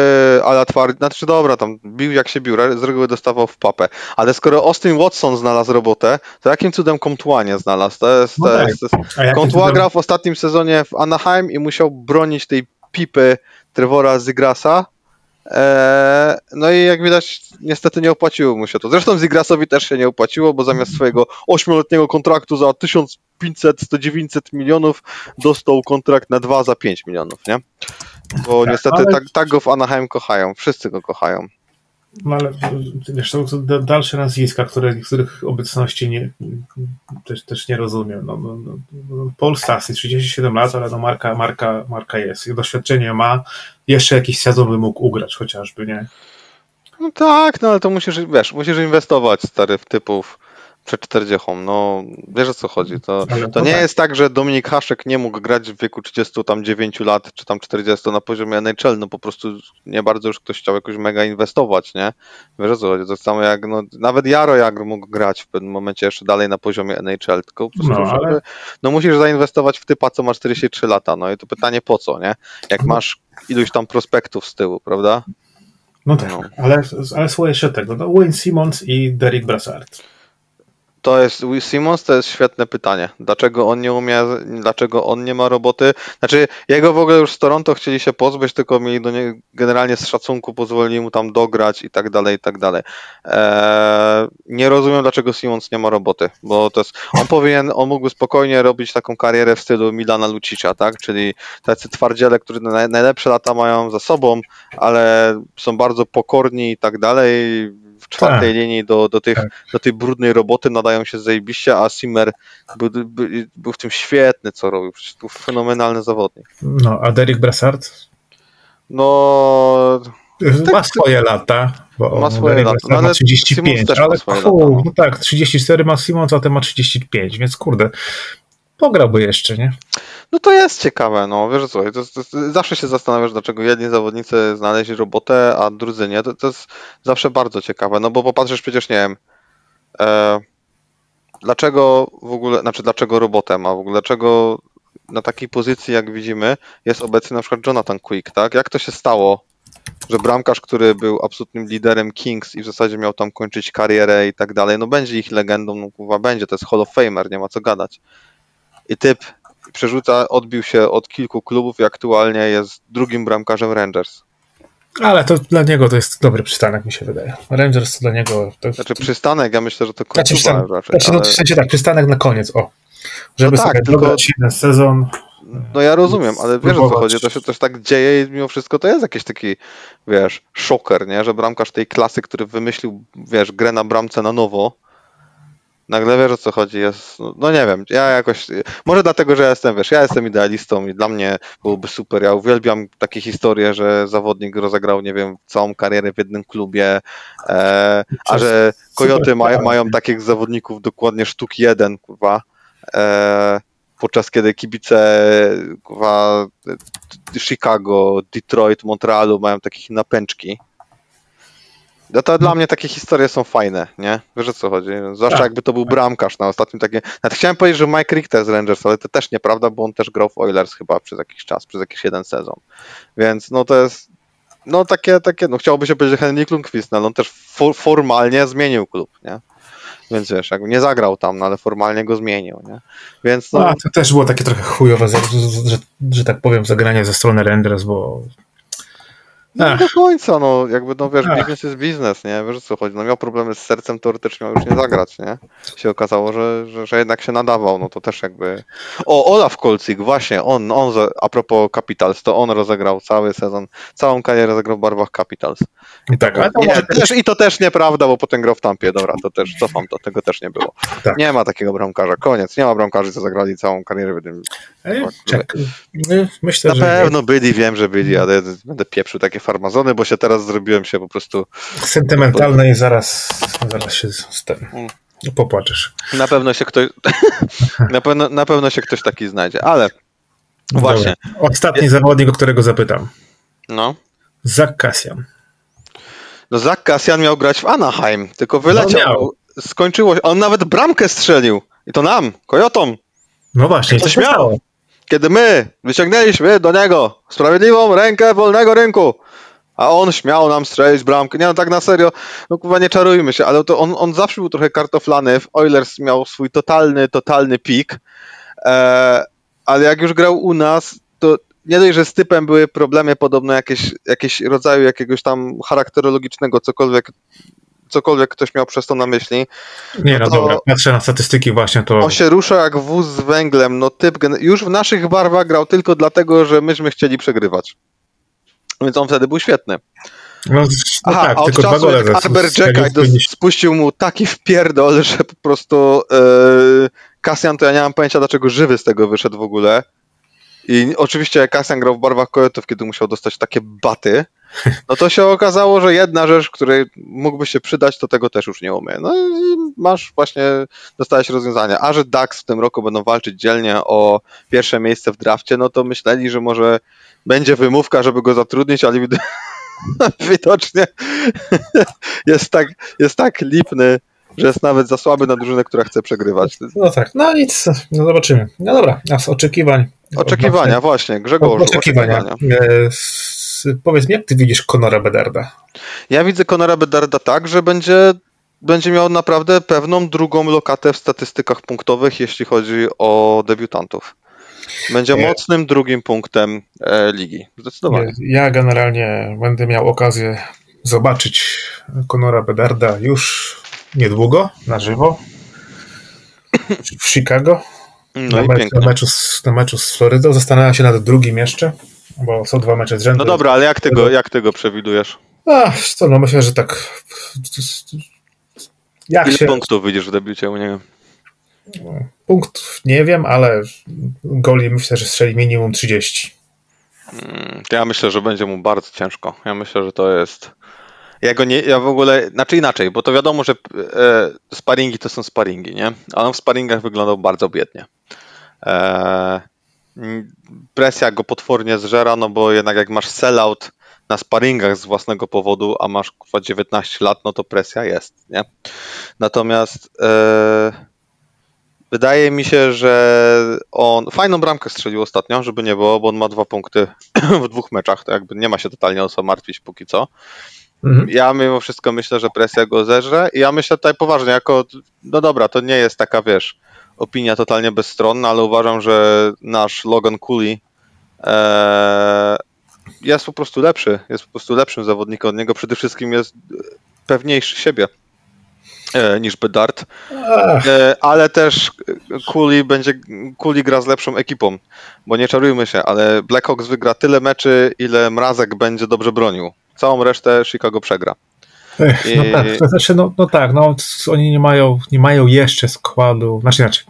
ala twardy, znaczy dobra, tam bił jak się bił, z reguły dostawał w papę, ale skoro Austin Watson znalazł robotę, to jakim cudem Kontua nie znalazł? To jest, No to tak. jest, to jest... Grał w ostatnim sezonie w Anaheim i musiał bronić tej pipy Trevora Zygrasa. Eee, no i jak widać, niestety nie opłaciło mu się to. Zresztą Zygrasowi też się nie opłaciło, bo zamiast swojego 8-letniego kontraktu za 1500, 100, milionów dostał kontrakt na 2 za 5 milionów, nie? Bo Tak, niestety ale- tak, tak go w Anaheim kochają, wszyscy go kochają. No ale wiesz, to są da- dalsze nazwiska, które, których obecności nie, też, też nie rozumiem. No, no, no, no, Paul Stasi, 37 lat, ale no marka, marka, marka jest. I doświadczenie ma. Jeszcze jakiś sezon by mógł ugrać chociażby, nie? No tak, no ale to musisz, wiesz, musisz inwestować stary w typów przed 40. No wiesz o co chodzi. To, Ale to to nie tak. jest tak, że Dominik Haszek nie mógł grać w wieku 39 lat, czy tam 40 na poziomie NHL, no po prostu nie bardzo już ktoś chciał jakoś mega inwestować, nie? Wiesz o co chodzi. To samo jak, no nawet Jaro Jagr mógł grać w pewnym momencie jeszcze dalej na poziomie NHL, tylko po prostu, No, ale- żeby, no musisz zainwestować w typa, co ma 43 lata, no i to pytanie po co, nie? Jak masz iluś tam prospektów z tyłu, prawda? No tak, No. ale, ale słuchaj jeszcze tego. No, Wayne Simmons i Derek Brassard. To jest Will Simmons, to jest świetne pytanie. Dlaczego on nie umie, dlaczego on nie ma roboty? Znaczy, jego w ogóle już z Toronto chcieli się pozbyć, tylko mieli do niego generalnie z szacunku pozwolili mu tam dograć i tak dalej, i tak dalej. Eee, nie rozumiem, dlaczego Simmons nie ma roboty, bo to jest, on powinien, on mógłby spokojnie robić taką karierę w stylu Milana Lucicza, tak? Czyli tacy twardziele, którzy naj, najlepsze lata mają za sobą, ale są bardzo pokorni i tak dalej. W czwartej Tak. linii do, do, tych, Tak. do tej brudnej roboty nadają się zajebiście, a Simmer był, był, był w tym świetny, co robił. Przecież był fenomenalny zawodnik. No, a Derek Brassard No, ma swoje lata. Bo Ma swoje Derek lata, no ale ma 35, Simmons też ma ale kur, lata, no. no tak, 34 ma Simmons, a ten ma 35, więc kurde, pograłby jeszcze, nie? no to jest ciekawe, no wiesz co, zawsze się zastanawiasz, dlaczego jedni zawodnicy znaleźli robotę, a drudzy nie. To, to jest zawsze bardzo ciekawe, no bo popatrzysz przecież, nie wiem, e, dlaczego w ogóle, znaczy dlaczego robotę ma, w ogóle dlaczego na takiej pozycji, jak widzimy, jest obecny na przykład Jonathan Quick, tak? Jak to się stało, że bramkarz, który był absolutnym liderem Kings i w zasadzie miał tam kończyć karierę i tak dalej, no będzie ich legendą, no kurwa będzie, to jest Hall of Famer, nie ma co gadać. I typ przerzuca, odbił się od kilku klubów i aktualnie jest drugim bramkarzem Rangers. Ale to dla niego to jest dobry przystanek, mi się wydaje. Rangers to dla niego... To, Znaczy przystanek, ja myślę, że to znaczy, końcówka przystanek, raczej, znaczy, no, ale... w sensie tak, przystanek na koniec, o. Żeby No tak, sobie tylko- jeden sezon. No ja rozumiem, ale wiesz o co chodzi, to się też tak dzieje i mimo wszystko to jest jakiś taki, wiesz, szoker, nie, że bramkarz tej klasy, który wymyślił, wiesz, grę na bramce na nowo, nagle wiesz o co chodzi, jest, no, no nie wiem, ja jakoś, może dlatego, że ja jestem, wiesz, ja jestem idealistą i dla mnie byłoby super, ja uwielbiam takie historie, że zawodnik rozegrał, nie wiem, całą karierę w jednym klubie, e, a że Kojoty mają, mają takich zawodników dokładnie sztuk jeden, kurwa, e, podczas kiedy kibice kurwa, Chicago, Detroit, Montrealu mają takich napęczki. No to dla mnie takie historie są fajne, nie? Wiesz o co chodzi? Zwłaszcza Tak. jakby to był bramkarz na ostatnim takim. Nawet chciałem powiedzieć, że Mike Richter z Rangers, ale to też nieprawda, bo on też grał w Oilers chyba przez jakiś czas, przez jakiś jeden sezon. Więc no to jest. No takie, takie, no chciałoby się powiedzieć, Henrik Lundqvist, no ale on też for, formalnie zmienił klub, nie? Więc wiesz, jakby nie zagrał tam, no ale formalnie go zmienił, nie? Więc no, A, to też było takie trochę chujowe, że, że, że, że tak powiem, zagranie ze strony Rangers, bo No do końca, no jakby, no wiesz, Ach. biznes jest biznes, nie? Wiesz co chodzi, no miał problemy z sercem, teoretycznie miał już nie zagrać, nie? Się okazało, że, że, że jednak się nadawał, no to też jakby... O, Olaf Kolcik, właśnie, on, on, a propos Capitals, to on rozegrał cały sezon, całą karierę zagrał w barwach Capitals. i tak, to Nie, też, I to też nieprawda, bo potem grał w Tampie, dobra, to też cofam to, tego też nie było. Tak. Nie ma takiego bramkarza, koniec, nie ma bramkarzy, co zagrali całą karierę w jednym czek, my- myślę, Na że pewno byli, wiem, że byli, ale będę pieprzył takie farmazony, bo się teraz zrobiłem się po prostu. sentymentalne i zaraz, zaraz się z tym Mm. popłaczesz. Na pewno się ktoś. na, pewno, na pewno się ktoś taki znajdzie, ale. Właśnie. Dobra. Ostatni zawodnik, o którego zapytam. No. Zach Cassian. No Cassian miał grać w Anaheim, tylko wyleciał, No skończyło się. On nawet bramkę strzelił. I to nam, Kojotom. No właśnie, To się śmiało. Kiedy my wyciągnęliśmy do niego sprawiedliwą rękę wolnego rynku, a on śmiał nam strzelić bramkę. Nie no, tak na serio, no kurwa nie czarujmy się, ale to on, on zawsze był trochę kartoflany. W Oilers miał swój totalny, totalny pik, e, ale jak już grał u nas, to nie dość, że z typem były problemy podobno jakieś, jakieś rodzaju jakiegoś tam charakterologicznego, cokolwiek, cokolwiek ktoś miał przez to na myśli. Nie, no No dobra, patrzę na statystyki właśnie, to On się rusza jak wóz z węglem. No typ już w naszych barwach grał tylko dlatego, że myśmy chcieli przegrywać. Więc on wtedy był świetny. no, no Aha, tak, a od czasu jak Jackaj 50. spuścił mu taki wpierdol, że po prostu e, Kasjan to ja nie mam pojęcia dlaczego żywy z tego wyszedł w ogóle. I oczywiście Kasjan grał w barwach Koyotów, kiedy musiał dostać takie baty, no to się okazało, że jedna rzecz, której mógłby się przydać, to tego też już nie umie. No i masz właśnie, dostałeś rozwiązanie. A że Dax w tym roku będą walczyć dzielnie o pierwsze miejsce w drafcie, no to myśleli, że może będzie wymówka, żeby go zatrudnić, ale wid- widocznie jest tak, jest tak lipny, że jest nawet za słaby na drużynę, która chce przegrywać. No tak, no nic, no zobaczymy. No dobra, a z oczekiwań. Oczekiwania, właśnie, Od, Grzegorzu, oczekiwania. oczekiwania. E, s, powiedz mi, jak ty widzisz Conora Bedarda? Ja widzę Conora Bedarda tak, że będzie, będzie miał naprawdę pewną drugą lokatę w statystykach punktowych, jeśli chodzi o debiutantów. Będzie Nie. mocnym drugim punktem e, ligi. Zdecydowanie. Ja generalnie będę miał okazję zobaczyć Conora Bedarda już niedługo, na żywo, w Chicago, No na, i mecz, na, meczu z, na meczu z Florydą. Zastanawiam się nad drugim jeszcze, bo są dwa mecze z rzędu. No dobra, ale jak ty go, jak ty go przewidujesz? Ach, co, no myślę, że tak... Jak Ile się... punktów widzisz w debiucie u niego? Punktów nie wiem, ale goli myślę, że strzeli minimum 30. Mm, Ja myślę, że będzie mu bardzo ciężko. Ja myślę, że to jest. Ja go nie, ja w ogóle, znaczy inaczej, bo to wiadomo, że e, sparingi to są sparingi, nie? Ale on w sparingach wyglądał bardzo biednie. E, presja go potwornie zżera, no bo jednak jak masz sellout na sparingach z własnego powodu, a masz kurwa 19 lat, no to presja jest, nie? Natomiast e, wydaje mi się, że on fajną bramkę strzelił ostatnio, żeby nie było, bo on ma dwa punkty w dwóch meczach, to jakby nie ma się totalnie o co martwić póki co. Mhm. Ja mimo wszystko myślę, że presja go zerze i ja myślę tutaj poważnie, jako, no dobra, to nie jest taka, wiesz, opinia totalnie bezstronna, ale uważam, że nasz Logan Cooley e, jest po prostu lepszy, jest po prostu lepszym zawodnikiem od niego, przede wszystkim jest pewniejszy siebie e, niż Bedard. E, ale też Kuli będzie Kuli gra z lepszą ekipą, bo nie czarujmy się, ale Blackhawks wygra tyle meczy, ile Mrazek będzie dobrze bronił. Całą resztę Chicago przegra. ech, no i- tak, to znaczy, no, no tak, no oni nie mają, nie mają jeszcze składu, znaczy inaczej,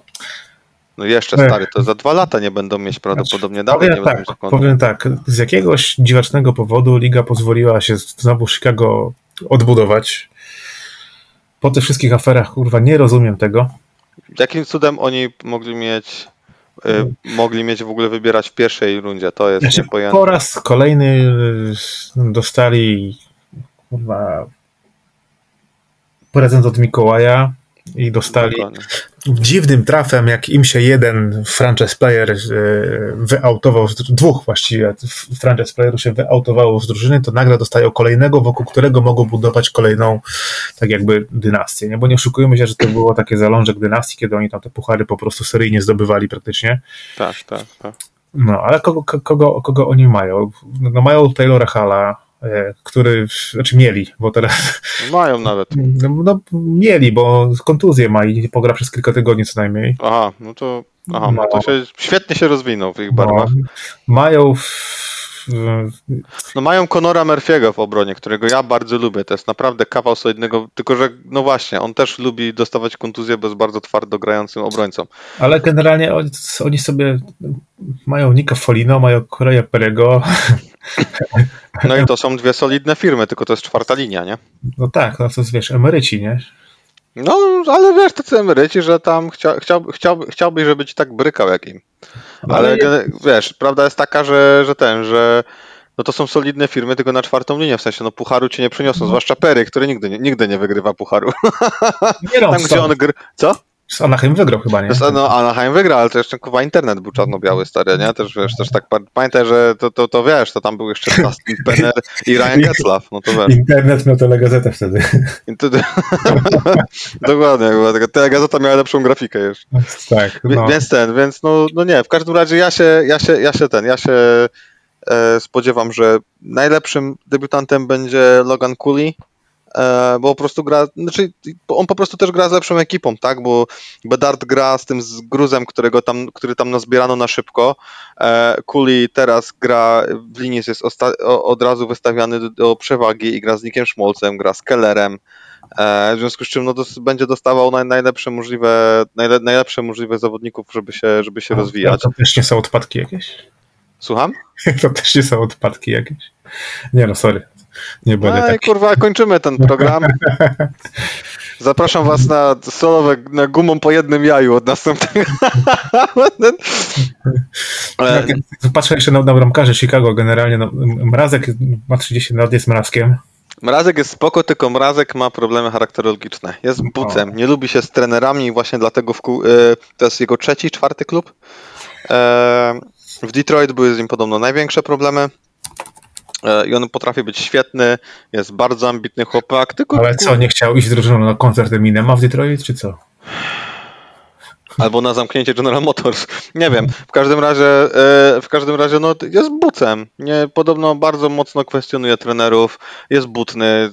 No jeszcze Ech. stary, to za dwa lata nie będą mieć prawdopodobnie dalej. Nie powiem będą tak, powiem tak, z jakiegoś dziwacznego powodu liga pozwoliła się znowu Chicago odbudować. Po tych wszystkich aferach, kurwa, nie rozumiem tego. Jakim cudem oni mogli mieć mogli mieć w ogóle wybierać w pierwszej rundzie? To jest Znaczy, niepojęte. po raz kolejny y, dostali kurwa prezent od Mikołaja i dostali Dokładnie. dziwnym trafem, jak im się jeden franchise player e, wyautował, dwóch właściwie franchise playerów się wyautowało z drużyny, to nagle dostają kolejnego, wokół którego mogą budować kolejną tak jakby dynastię, nie? Bo nie oszukujmy się, że to było takie zalążek dynastii, kiedy oni tam te puchary po prostu seryjnie zdobywali praktycznie. Tak, tak, tak. No, ale kogo, ko- kogo, kogo oni mają? No mają Taylora Halla, e, który, znaczy mieli, bo teraz Mają nawet. no, no mieli, bo kontuzję ma i pogra przez kilka tygodni co najmniej. Aha, no to, aha, no to No. się świetnie się rozwinął w ich barwach. No, mają No mają Conora Murphy'ego w obronie, którego ja bardzo lubię. To jest naprawdę kawał solidnego, tylko że no właśnie, on też lubi dostawać kontuzję bez bardzo twardo grającym obrońcą. ale generalnie oni, oni sobie mają Nika Folino, mają Koreya Perego. No i to są dwie solidne firmy, tylko to jest czwarta linia, nie? No tak, no to jest, wiesz, emeryci, nie? No, ale wiesz, tacy emeryci, że tam chcia, chciał, chciał, chciałbyś, żeby ci tak brykał jak im. Ale Ale- wiesz, prawda jest taka, że, że ten, że no to są solidne firmy, tylko na czwartą linię, w sensie no pucharu ci nie przyniosą, zwłaszcza Perry, który nigdy nie, nigdy nie wygrywa pucharu. Nie no, Tam gdzie on gry... Co? Z Anaheim wygrał chyba, nie? No, Anaheim wygra, ale to jeszcze kurwa internet był czarno-biały stary, nie? Też wiesz, też tak pa- pamiętaj, że to, to, to wiesz, to tam był jeszcze Dustin Penner i Ryan Getzlaff, no to wiesz. Internet miał telegazetę wtedy. Dokładnie, była taka telegazeta miała lepszą grafikę jeszcze. tak, no. Więc ten, więc no, no nie, w każdym razie ja się, ja się, ja się ten, ja się e, spodziewam, że najlepszym debiutantem będzie Logan Cooley, bo po prostu gra, znaczy on po prostu też gra z lepszą ekipą, tak, bo Bedard gra z tym z gruzem, którego tam, który tam nazbierano na szybko, e, Cooley teraz gra w linii, jest od razu wystawiany do, do przewagi i gra z Nickiem Schmolcem, gra z Kellerem, E, W związku z czym no, dos- będzie dostawał naj, najlepsze, możliwe, najle, najlepsze możliwe zawodników, żeby się, żeby się rozwijać. To też nie są odpadki jakieś? Słucham? To też nie są odpadki jakieś? Nie no, sorry. Nie będę No i tak. kurwa, kończymy ten program. Zapraszam was na solowe, na gumą po jednym jaju od następnego. E, Jak Patrzę jeszcze na, na bramkarzy Chicago generalnie. No, Mrazek ma 30 lat, jest mrazkiem. Mrazek jest spoko, tylko Mrazek ma problemy charakterologiczne. Jest bucem, nie lubi się z trenerami i właśnie dlatego kół- e, to jest jego trzeci, czwarty klub. E, W Detroit były z nim podobno największe problemy. E, I on potrafi być świetny, jest bardzo ambitny chłopak, tylko Ale co, nie chciał iść z drużyną na koncert Eminema w Detroit, czy co? albo na zamknięcie General Motors. Nie wiem. W każdym razie, e, w każdym razie no, jest bucem. Nie, podobno bardzo mocno kwestionuje trenerów, jest butny.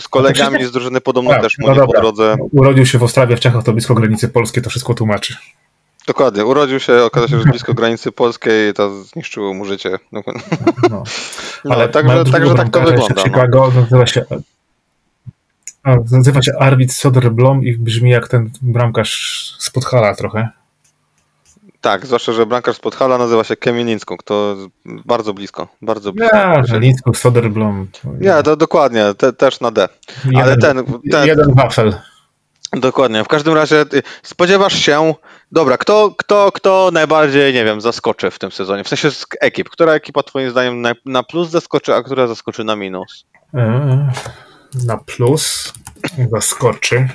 Z kolegami przecież- z drużyny podobno Tak, też mu no nie po dobra. drodze. Urodził się w Ostrawie, w Czechach, to blisko granicy polskiej, to wszystko tłumaczy. Dokładnie, urodził się, okazało się, że blisko granicy polskiej i to zniszczyło mu życie. No, No. no, Ale także, także tak to wygląda. w No. Chicago nazywa się, a, nazywa się Arvid Soderblom i brzmi jak ten bramkarz z Podhala trochę. Tak, zwłaszcza, że bramkarz z Podhala nazywa się Kamienińską, to bardzo blisko, bardzo blisko. Ja, Żelińsko, Soderblom. Nie, to dokładnie, te, też na D. Ale jeden, ten, ten, jeden wafel. Dokładnie. W każdym razie y, spodziewasz się. Dobra, kto, kto, kto najbardziej, nie wiem, zaskoczy w tym sezonie? W sensie z ekip. Która ekipa twoim zdaniem na, na plus zaskoczy, a która zaskoczy na minus? E, Na plus zaskoczy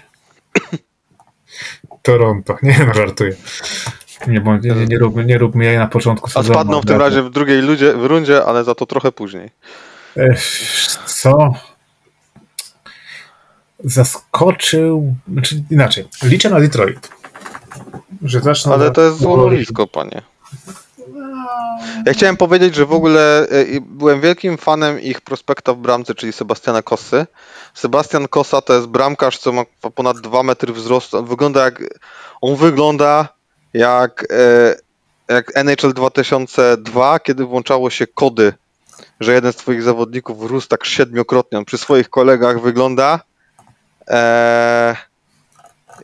Toronto. Nie, no żartuję. Nie, bądź- nie, nie, róbmy, nie róbmy jej na początku A sezonu. spadną w tym razie w drugiej ludzie, w rundzie, ale za to trochę później. Co? Zaskoczył. Znaczy inaczej. Liczę na Detroit. Że zaczną. Ale to jest złomowisko, panie. Ja chciałem powiedzieć, że w ogóle y, byłem wielkim fanem ich prospekta w bramce, czyli Sebastiana Kossy. Sebastian Kossa to jest bramkarz, co ma ponad 2 metry wzrostu. On wygląda jak. On wygląda jak, e, jak NHL 2002, kiedy włączało się kody, że jeden z twoich zawodników rósł tak siedmiokrotnie. On przy swoich kolegach wygląda e,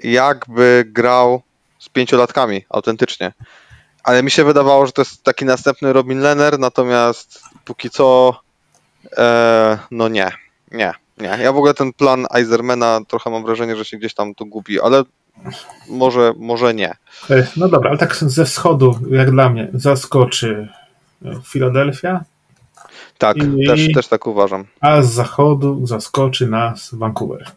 jakby grał z pięciolatkami, autentycznie. Ale mi się wydawało, że to jest taki następny Robin Lenner, natomiast póki co e, no nie, nie, nie. Ja w ogóle ten plan Eisermana trochę mam wrażenie, że się gdzieś tam tu gubi, ale może, może nie. E, No dobra, ale tak ze wschodu, jak dla mnie, zaskoczy e, Philadelphia, Tak, I- też, też tak uważam. a z zachodu zaskoczy nas Vancouver.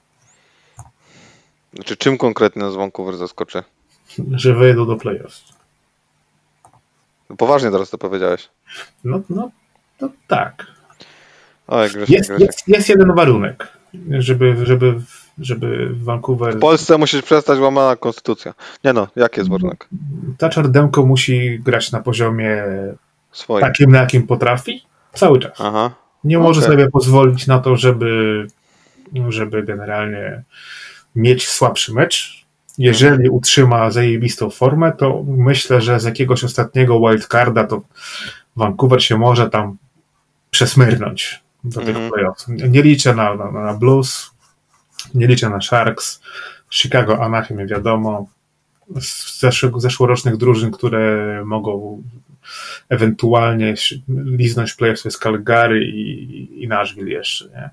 Znaczy, czym konkretnie nas Vancouver zaskoczy? Że wejdą do playoffs. Poważnie teraz to powiedziałeś. No, no to tak. Oj, Grzesiek, Jest, Grzesiek. jest, jest jeden warunek, żeby, żeby, żeby Vancouver. W Polsce musisz przestać łamana konstytucja. Nie no, jaki jest warunek? Thatcher Demko musi grać na poziomie Swoim. takim, na jakim potrafi, cały czas. Aha. Nie może Okej. sobie pozwolić na to, żeby, żeby generalnie mieć słabszy mecz. Jeżeli utrzyma zajebistą formę, to myślę, że z jakiegoś ostatniego wildcarda to Vancouver się może tam przesmyrnąć do tych Mhm. playoffs. Nie liczę na, na, na Blues, nie liczę na Sharks, Chicago, Anaheim, wiadomo. Z zeszłorocznych drużyn, które mogą ewentualnie liznąć playoffs jest Calgary i, i Nashville jeszcze, nie?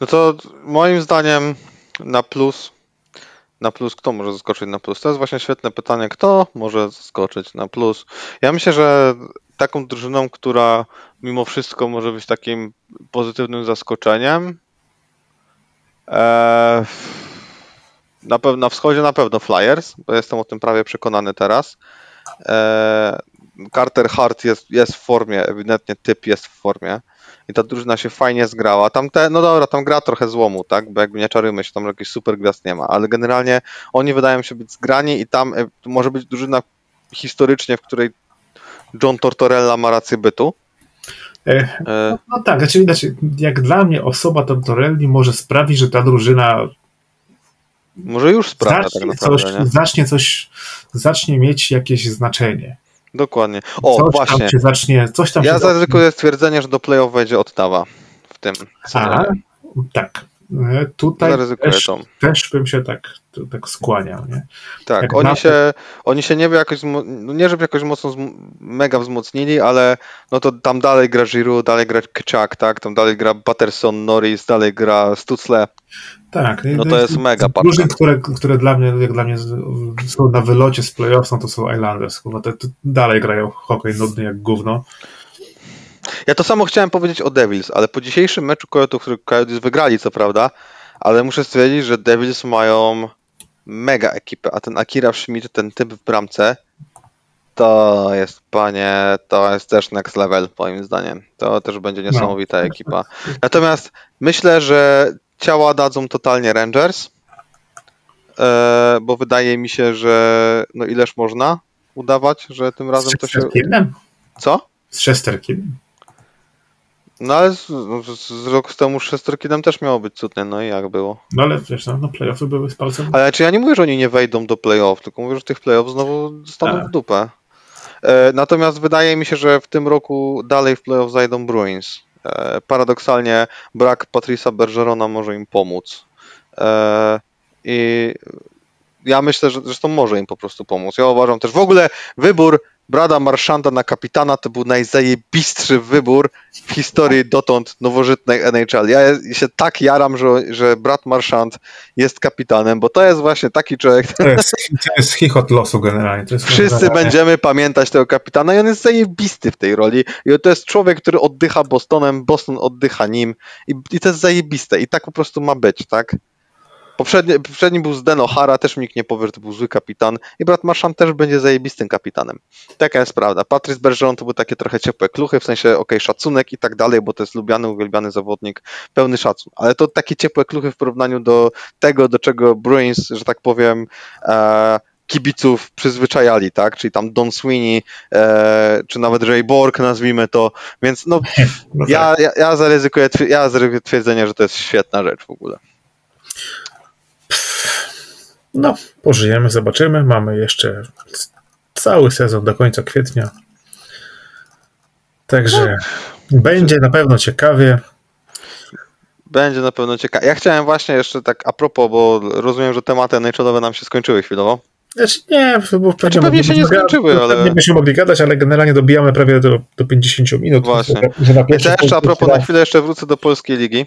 No to moim zdaniem na plus. Na plus, kto może zaskoczyć na plus? To jest właśnie świetne pytanie. Kto może zaskoczyć na plus? Ja myślę, że taką drużyną, która mimo wszystko może być takim pozytywnym zaskoczeniem. Eee, na, pewno, na wschodzie na pewno Flyers, bo jestem o tym prawie przekonany teraz. Eee, Carter Hart jest, jest w formie, ewidentnie typ jest w formie i ta drużyna się fajnie zgrała. Tam te, no dobra, tam gra trochę złomu, tak, bo jakby nie czarujmy się, tam jakiś super gwiazd nie ma, ale generalnie oni wydają się być zgrani i tam e, może być drużyna historycznie, w której John Tortorella ma rację bytu. No, no tak, znaczy, znaczy, jak dla mnie osoba Tortorelli może sprawić, że ta drużyna może już sprawia tak zacznie, naprawdę, coś, nie? zacznie coś, zacznie mieć jakieś znaczenie. Dokładnie. O, coś właśnie. tam się zacznie, coś tam Ja zaryzykuję stwierdzenie, że do playoff wejdzie Ottawa w tym A, tak. E, Tutaj też, też bym się tak, tak skłaniał. Nie? Tak, jak oni na- się, oni się nie jakoś, no nie żeby jakoś mocno, zm- mega wzmocnili, ale no to tam dalej gra Giroud, dalej gra Kczak, tak, tam dalej gra Patterson, Norris, dalej gra Stutzle. Tak, No to jest mega paczka. Drużyn, które, które dla mnie, jak dla mnie są na wylocie z playoffs, no to są Islanders. Te, te dalej grają hokej nudny jak gówno. Ja to samo chciałem powiedzieć o Devils, ale po dzisiejszym meczu Coyotes, który Coyotes wygrali, co prawda, ale muszę stwierdzić, że Devils mają mega ekipę, a ten Akira Schmidt, ten typ w bramce, to jest, panie, to jest też next level, moim zdaniem. To też będzie niesamowita ekipa. Natomiast myślę, że ciała dadzą totalnie Rangers, e, bo wydaje mi się, że no ileż można udawać, że tym razem to się... Co? Z Chesterkinem. No ale z, no, z, z rok temu z Shesterkinem też miało być cudnie, no i jak było. No ale wiesz, no, no playoffy były z palcem. Ale czy ja nie mówię, że oni nie wejdą do playoff, tylko mówię, że tych playoff znowu staną Tak. w dupę. E, natomiast wydaje mi się, że w tym roku dalej w playoff zajdą Bruins. E, paradoksalnie brak Patrisa Bergerona może im pomóc. E, I ja myślę, że zresztą może im po prostu pomóc. Ja uważam też w ogóle wybór Brada Marszanda na kapitana to był najzajebistszy wybór w historii dotąd nowożytnej NHL. Ja się tak jaram, że, że Brad Marchand jest kapitanem, bo to jest właśnie taki człowiek, To jest, to jest chichot losu generalnie. Wszyscy generalnie- będziemy pamiętać tego kapitana i on jest zajebisty w tej roli. I to jest człowiek, który oddycha Bostonem, Boston oddycha nim i, i to jest zajebiste i tak po prostu ma być, tak? Poprzedni, poprzedni był Zden O'Hara, też nikt nie powie, że to był zły kapitan i brat Marchand też będzie zajebistym kapitanem. Taka jest prawda. Patrice Bergeron to były takie trochę ciepłe kluchy, w sensie okej, szacunek i tak dalej, bo to jest lubiany, uwielbiany zawodnik, pełny szacun. Ale to takie ciepłe kluchy w porównaniu do tego, do czego Bruins, że tak powiem, e, kibiców przyzwyczajali, tak? Czyli tam Don Sweeney, e, czy nawet Ray Borg, nazwijmy to. Więc no, No tak. ja, ja, ja zaryzykuję, ja zaryzykuję twierdzenie, że to jest świetna rzecz w ogóle. No, pożyjemy, zobaczymy. Mamy jeszcze cały sezon do końca kwietnia. Także będzie na pewno ciekawie. Będzie na pewno ciekawe. Ja chciałem właśnie jeszcze tak a propos, bo rozumiem, że tematy NHL-owe nam się skończyły chwilowo. Znaczy nie, bo pewnie, pewnie się nie skończyły, gada- ale- Pewnie byśmy mogli gadać, ale generalnie dobijamy prawie do, do 50 minut. Właśnie. Więc ja jeszcze a propos, na chwilę jeszcze wrócę do polskiej ligi.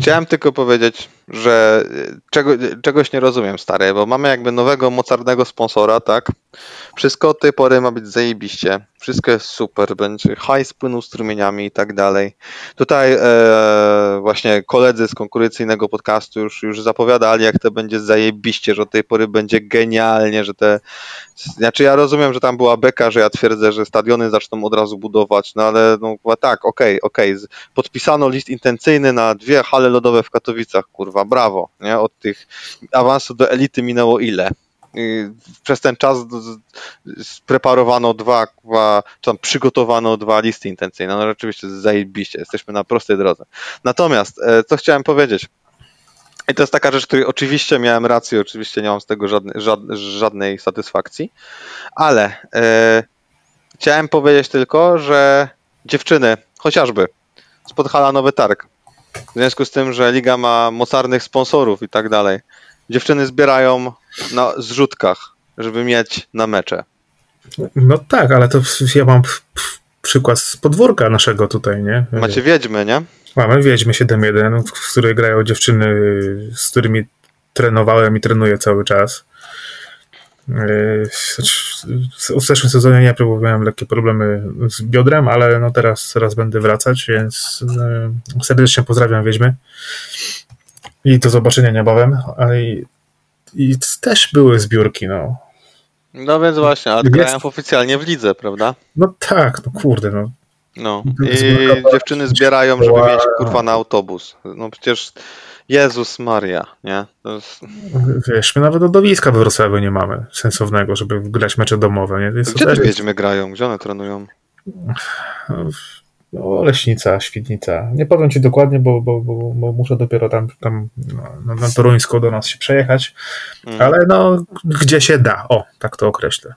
Chciałem tylko powiedzieć, że y, czego, czegoś nie rozumiem, stary, bo mamy jakby nowego, mocarnego sponsora, tak? Wszystko od tej pory ma być zajebiście. Wszystko jest super, będzie hajs płynął strumieniami i tak dalej. Tutaj e, właśnie koledzy z konkurencyjnego podcastu już, już zapowiadali, jak to będzie zajebiście, że od tej pory będzie genialnie, że te... Znaczy ja rozumiem, że tam była beka, że ja twierdzę, że stadiony zaczną od razu budować, no ale no tak, okej, okej. Z- Podpisano list intencyjny na dwie hale lodowe w Katowicach, kurwa, brawo, nie? Od tych awansów do elity minęło ile? Przez ten czas spreparowano dwa, czy tam przygotowano dwa listy intencyjne. No rzeczywiście zajebiście, jesteśmy na prostej drodze. Natomiast, e, co chciałem powiedzieć? I to jest taka rzecz, której oczywiście miałem rację, oczywiście nie mam z tego żadnej, żad- żadnej satysfakcji, ale e, chciałem powiedzieć tylko, że dziewczyny, chociażby, spod hala nowy targ. W związku z tym, że liga ma mocarnych sponsorów i tak dalej. Dziewczyny zbierają na zrzutkach, żeby mieć na mecze. No tak, ale to ja mam przykład z podwórka naszego tutaj, nie? Macie wiedźmy, nie? Mamy Wiedźmy 7.1, w której grają dziewczyny, z którymi trenowałem i trenuję cały czas. Yy, W zeszłym sezonie nie próbowałem lekkie problemy z biodrem, ale no teraz, teraz będę wracać, więc yy, serdecznie pozdrawiam Wiedźmy. I do zobaczenia niebawem. I, i też były zbiórki, no. No więc właśnie, a Jest- grają oficjalnie w lidze, prawda? No tak, no kurde, no. No. I dziewczyny zbierają, żeby mieć kurwa na autobus. No przecież Jezus Maria, nie? Jest... Wiesz, my nawet lodowiska we Wrocławiu nie mamy sensownego, żeby grać mecze domowe, nie? Gdzie te wiedźmy grają? Gdzie one trenują? No, Leśnica, Świdnica. Nie powiem ci dokładnie, bo, bo, bo, bo muszę dopiero tam, tam no, na Toruńską do nas się przejechać, Mm, ale no, gdzie się da. O, tak to określę.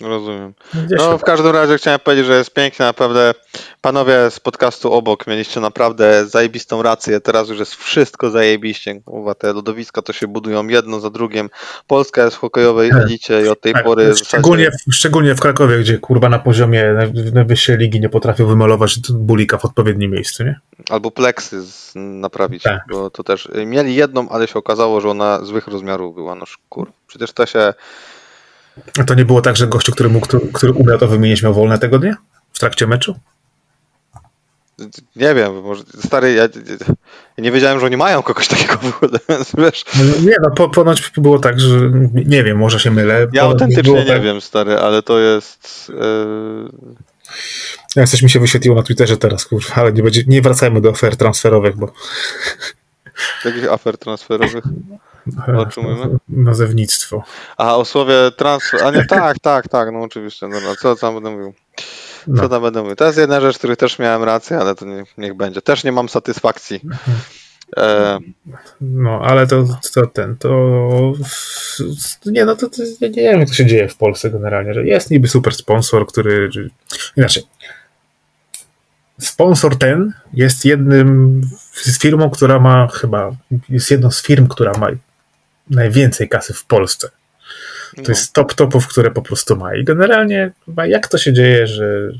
Rozumiem. No w każdym razie chciałem powiedzieć, że jest pięknie, naprawdę. Panowie z podcastu obok mieliście naprawdę zajebistą rację. Teraz już jest wszystko zajebiście. Kurwa, te lodowiska to się budują jedno za drugim. Polska jest w hokejowej Tak. elicie i od tej tak, pory szczególnie, zasadzie... w, szczególnie w Krakowie, gdzie kurwa na poziomie naj- najwyższej ligi nie potrafią wymalować bulika w odpowiednim miejscu, nie? Albo pleksy naprawić, Tak. bo to też mieli jedną, ale się okazało, że ona złych rozmiarów była. No kur. Przecież to się. A to nie było tak, że gościu, który, mógł, który, umiał to wymienić, miał wolne tego dnia? W trakcie meczu? Nie wiem, może stary, ja, ja nie wiedziałem, że oni mają kogoś takiego w ogóle, wiesz. Nie, no po, ponoć było tak, że nie wiem, może się mylę. Ja autentycznie było nie tak, wiem, stary, ale to jest. Yy, Ja coś mi się wyświetliło na Twitterze teraz, kurwa, ale nie, będzie, nie wracajmy do afer transferowych, bo Jakichś afer transferowych? O czym mówimy? nazewnictwo. A o słowie transfer. A nie, tak, tak, tak, no oczywiście. Dobra, co tam będę mówił? Co No. tam będę mówił? To jest jedna rzecz, której też miałem rację, ale to nie, niech będzie. Też nie mam satysfakcji. E, No, ale to, to ten, to nie, no to, to nie wiem, jak to się dzieje w Polsce generalnie, że jest niby super sponsor, który, inaczej, sponsor ten jest jednym, z firmą, która ma chyba, jest jedną z firm, która ma najwięcej kasy w Polsce. To no. jest top topów, które po prostu ma. I generalnie, jak to się dzieje, że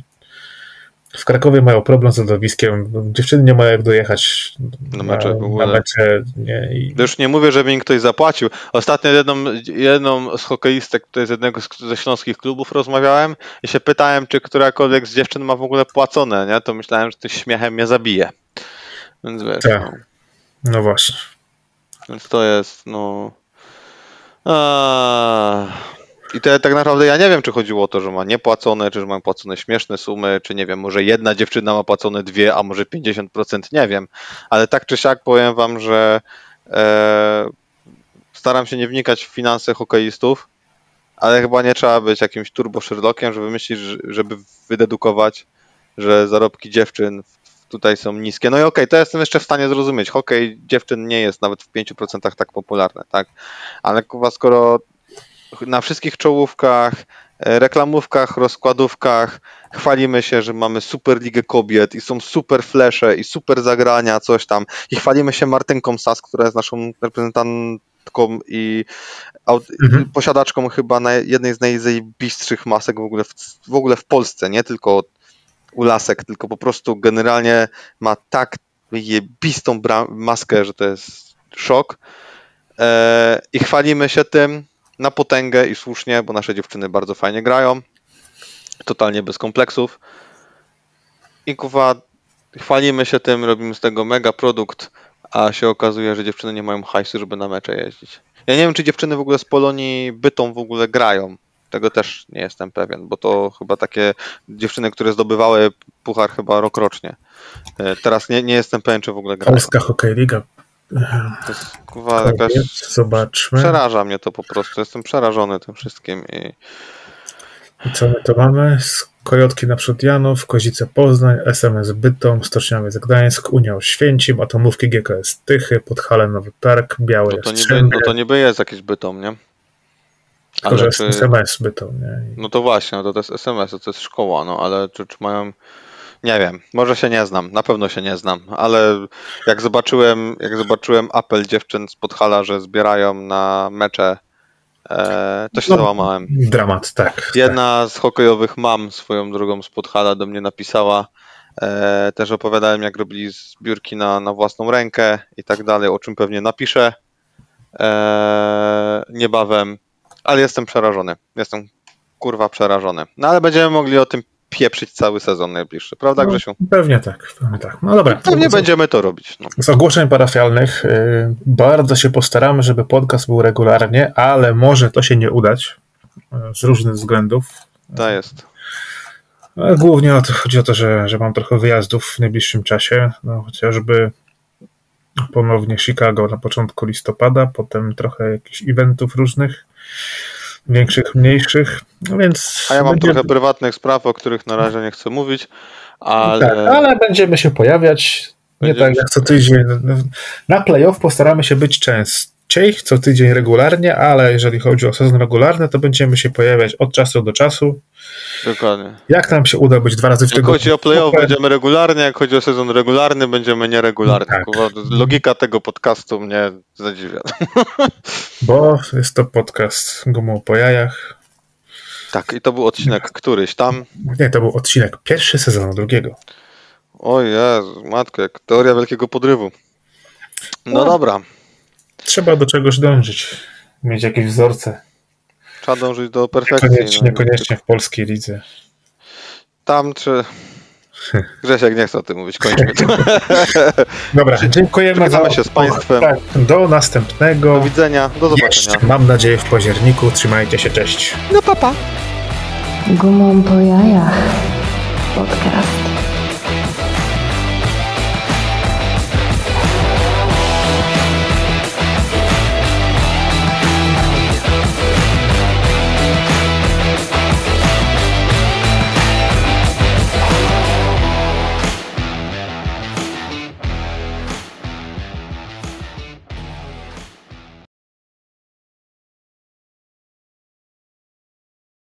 w Krakowie mają problem z lodowiskiem, dziewczyny nie mają jak dojechać Na mecze w ogóle. Na mecze nie, i, Już nie mówię, żeby mi ktoś zapłacił. Ostatnio jedną, jedną z hokeistek, to jest jednego z, ze śląskich klubów rozmawiałem i się pytałem, czy którakolwiek z dziewczyn ma w ogóle płacone, nie? To myślałem, że tym śmiechem mnie zabije. Więc wiesz, Tak. no. no właśnie. Więc to jest, no. I to tak naprawdę ja nie wiem, czy chodziło o to, że ma niepłacone, czy że ma płacone śmieszne sumy, czy nie wiem, może jedna dziewczyna ma płacone dwie, a może 50%, nie wiem. Ale tak czy siak powiem wam, że e, staram się nie wnikać w finanse hokeistów, ale chyba nie trzeba być jakimś turbo Sherlockiem, żeby myśleć, że- żeby wydedukować, że zarobki dziewczyn tutaj są niskie. No i okej, to jestem jeszcze w stanie zrozumieć. Hokej dziewczyn nie jest nawet w 5% tak popularny, tak? Ale kurwa, skoro na wszystkich czołówkach, e, reklamówkach, rozkładówkach chwalimy się, że mamy super ligę kobiet i są super flesze i super zagrania, coś tam. I chwalimy się Martynką Sas, która jest naszą reprezentantką i Mhm. posiadaczką chyba na jednej z najzajebistszych masek w ogóle w, w ogóle w Polsce, nie tylko u lasek, tylko po prostu generalnie ma tak jebistą maskę, że to jest szok. E, I chwalimy się tym na potęgę i słusznie, bo nasze dziewczyny bardzo fajnie grają. Totalnie bez kompleksów. I kuwa, chwalimy się tym, robimy z tego mega produkt, a się okazuje, że dziewczyny nie mają hajsu, żeby na mecze jeździć. Ja nie wiem, czy dziewczyny w ogóle z Polonii bytą w ogóle grają. Tego też nie jestem pewien, bo to chyba takie dziewczyny, które zdobywały puchar chyba rok rocznie. E, Teraz nie, nie jestem pewien, czy w ogóle grają. Polska Hokej Liga. To jest kurwa jakaś... Zobaczmy. Przeraża mnie to po prostu. Jestem przerażony tym wszystkim i I Co my to mamy? Kojotki naprzód Janów, Kozice Poznań, SMS Bytom, Stoczniowiec Gdańsk, Unia Oświęcim, Atomówki GKS Tychy, Podhale Nowy Targ, Białe no to, niby, no to niby jest jakiś bytom, nie? Tylko Ale jest czy, SMS Bytom. Nie? I- no to właśnie, no to, to jest SMS, to jest szkoła, no ale czy, czy mają... Nie wiem, może się nie znam, na pewno się nie znam, ale jak zobaczyłem, jak zobaczyłem apel dziewczyn z Podhala, że zbierają na mecze, e, to się No. załamałem. Dramat, tak. Jedna z hokejowych mam swoją drugą z Podhala do mnie napisała. E, też opowiadałem, jak robili zbiórki na, na własną rękę i tak dalej, o czym pewnie napiszę e, niebawem. Ale jestem przerażony. Jestem kurwa przerażony. No ale będziemy mogli o tym pieprzyć cały sezon najbliższy, prawda Grzesiu? Pewnie tak, pewnie tak. No dobra. Pewnie będziemy to robić. No. z ogłoszeń parafialnych y, bardzo się postaramy, żeby podcast był regularnie, ale może to się nie udać y, z różnych względów. To jest. Ale Głównie o to, chodzi o to, że, że mam trochę wyjazdów w najbliższym czasie. No, chociażby ponownie Chicago na początku listopada, potem trochę jakichś eventów różnych, większych, mniejszych. No więc. A ja mam będzie- trochę prywatnych spraw, o których na razie nie chcę mówić, ale, Tak, ale będziemy się pojawiać. Nie Będziemy tak się jak co tydzień. Na playoff postaramy się być częściej, co tydzień regularnie, ale jeżeli chodzi o sezon regularny, to będziemy się pojawiać od czasu do czasu. dokładnie. Jak nam się uda być dwa razy w Jak tygodniu? chodzi o playoff, będziemy regularnie, jak chodzi o sezon regularny, będziemy nieregularni. Tak. Kurwa, Logika tego podcastu mnie zadziwia. Bo jest to podcast Gumą po jajach. Tak, i to był odcinek któryś tam. Nie, to był odcinek pierwszy sezonu drugiego. O Jezu, matko, jak teoria wielkiego podrywu. No No. dobra, Trzeba do czegoś dążyć. Mieć jakieś wzorce. trzeba dążyć do perfekcji. Niekoniecznie, no. niekoniecznie w polskiej lidze. Tam czy... Grzesiek nie chce o tym mówić, kończmy to. Dobra, dziękujemy Żegnamy się z państwem. Tak, do następnego. Do widzenia, do zobaczenia. Jeszcze, mam nadzieję, w październiku. Trzymajcie się, cześć. No papa. Gumą po jajach. Podcast.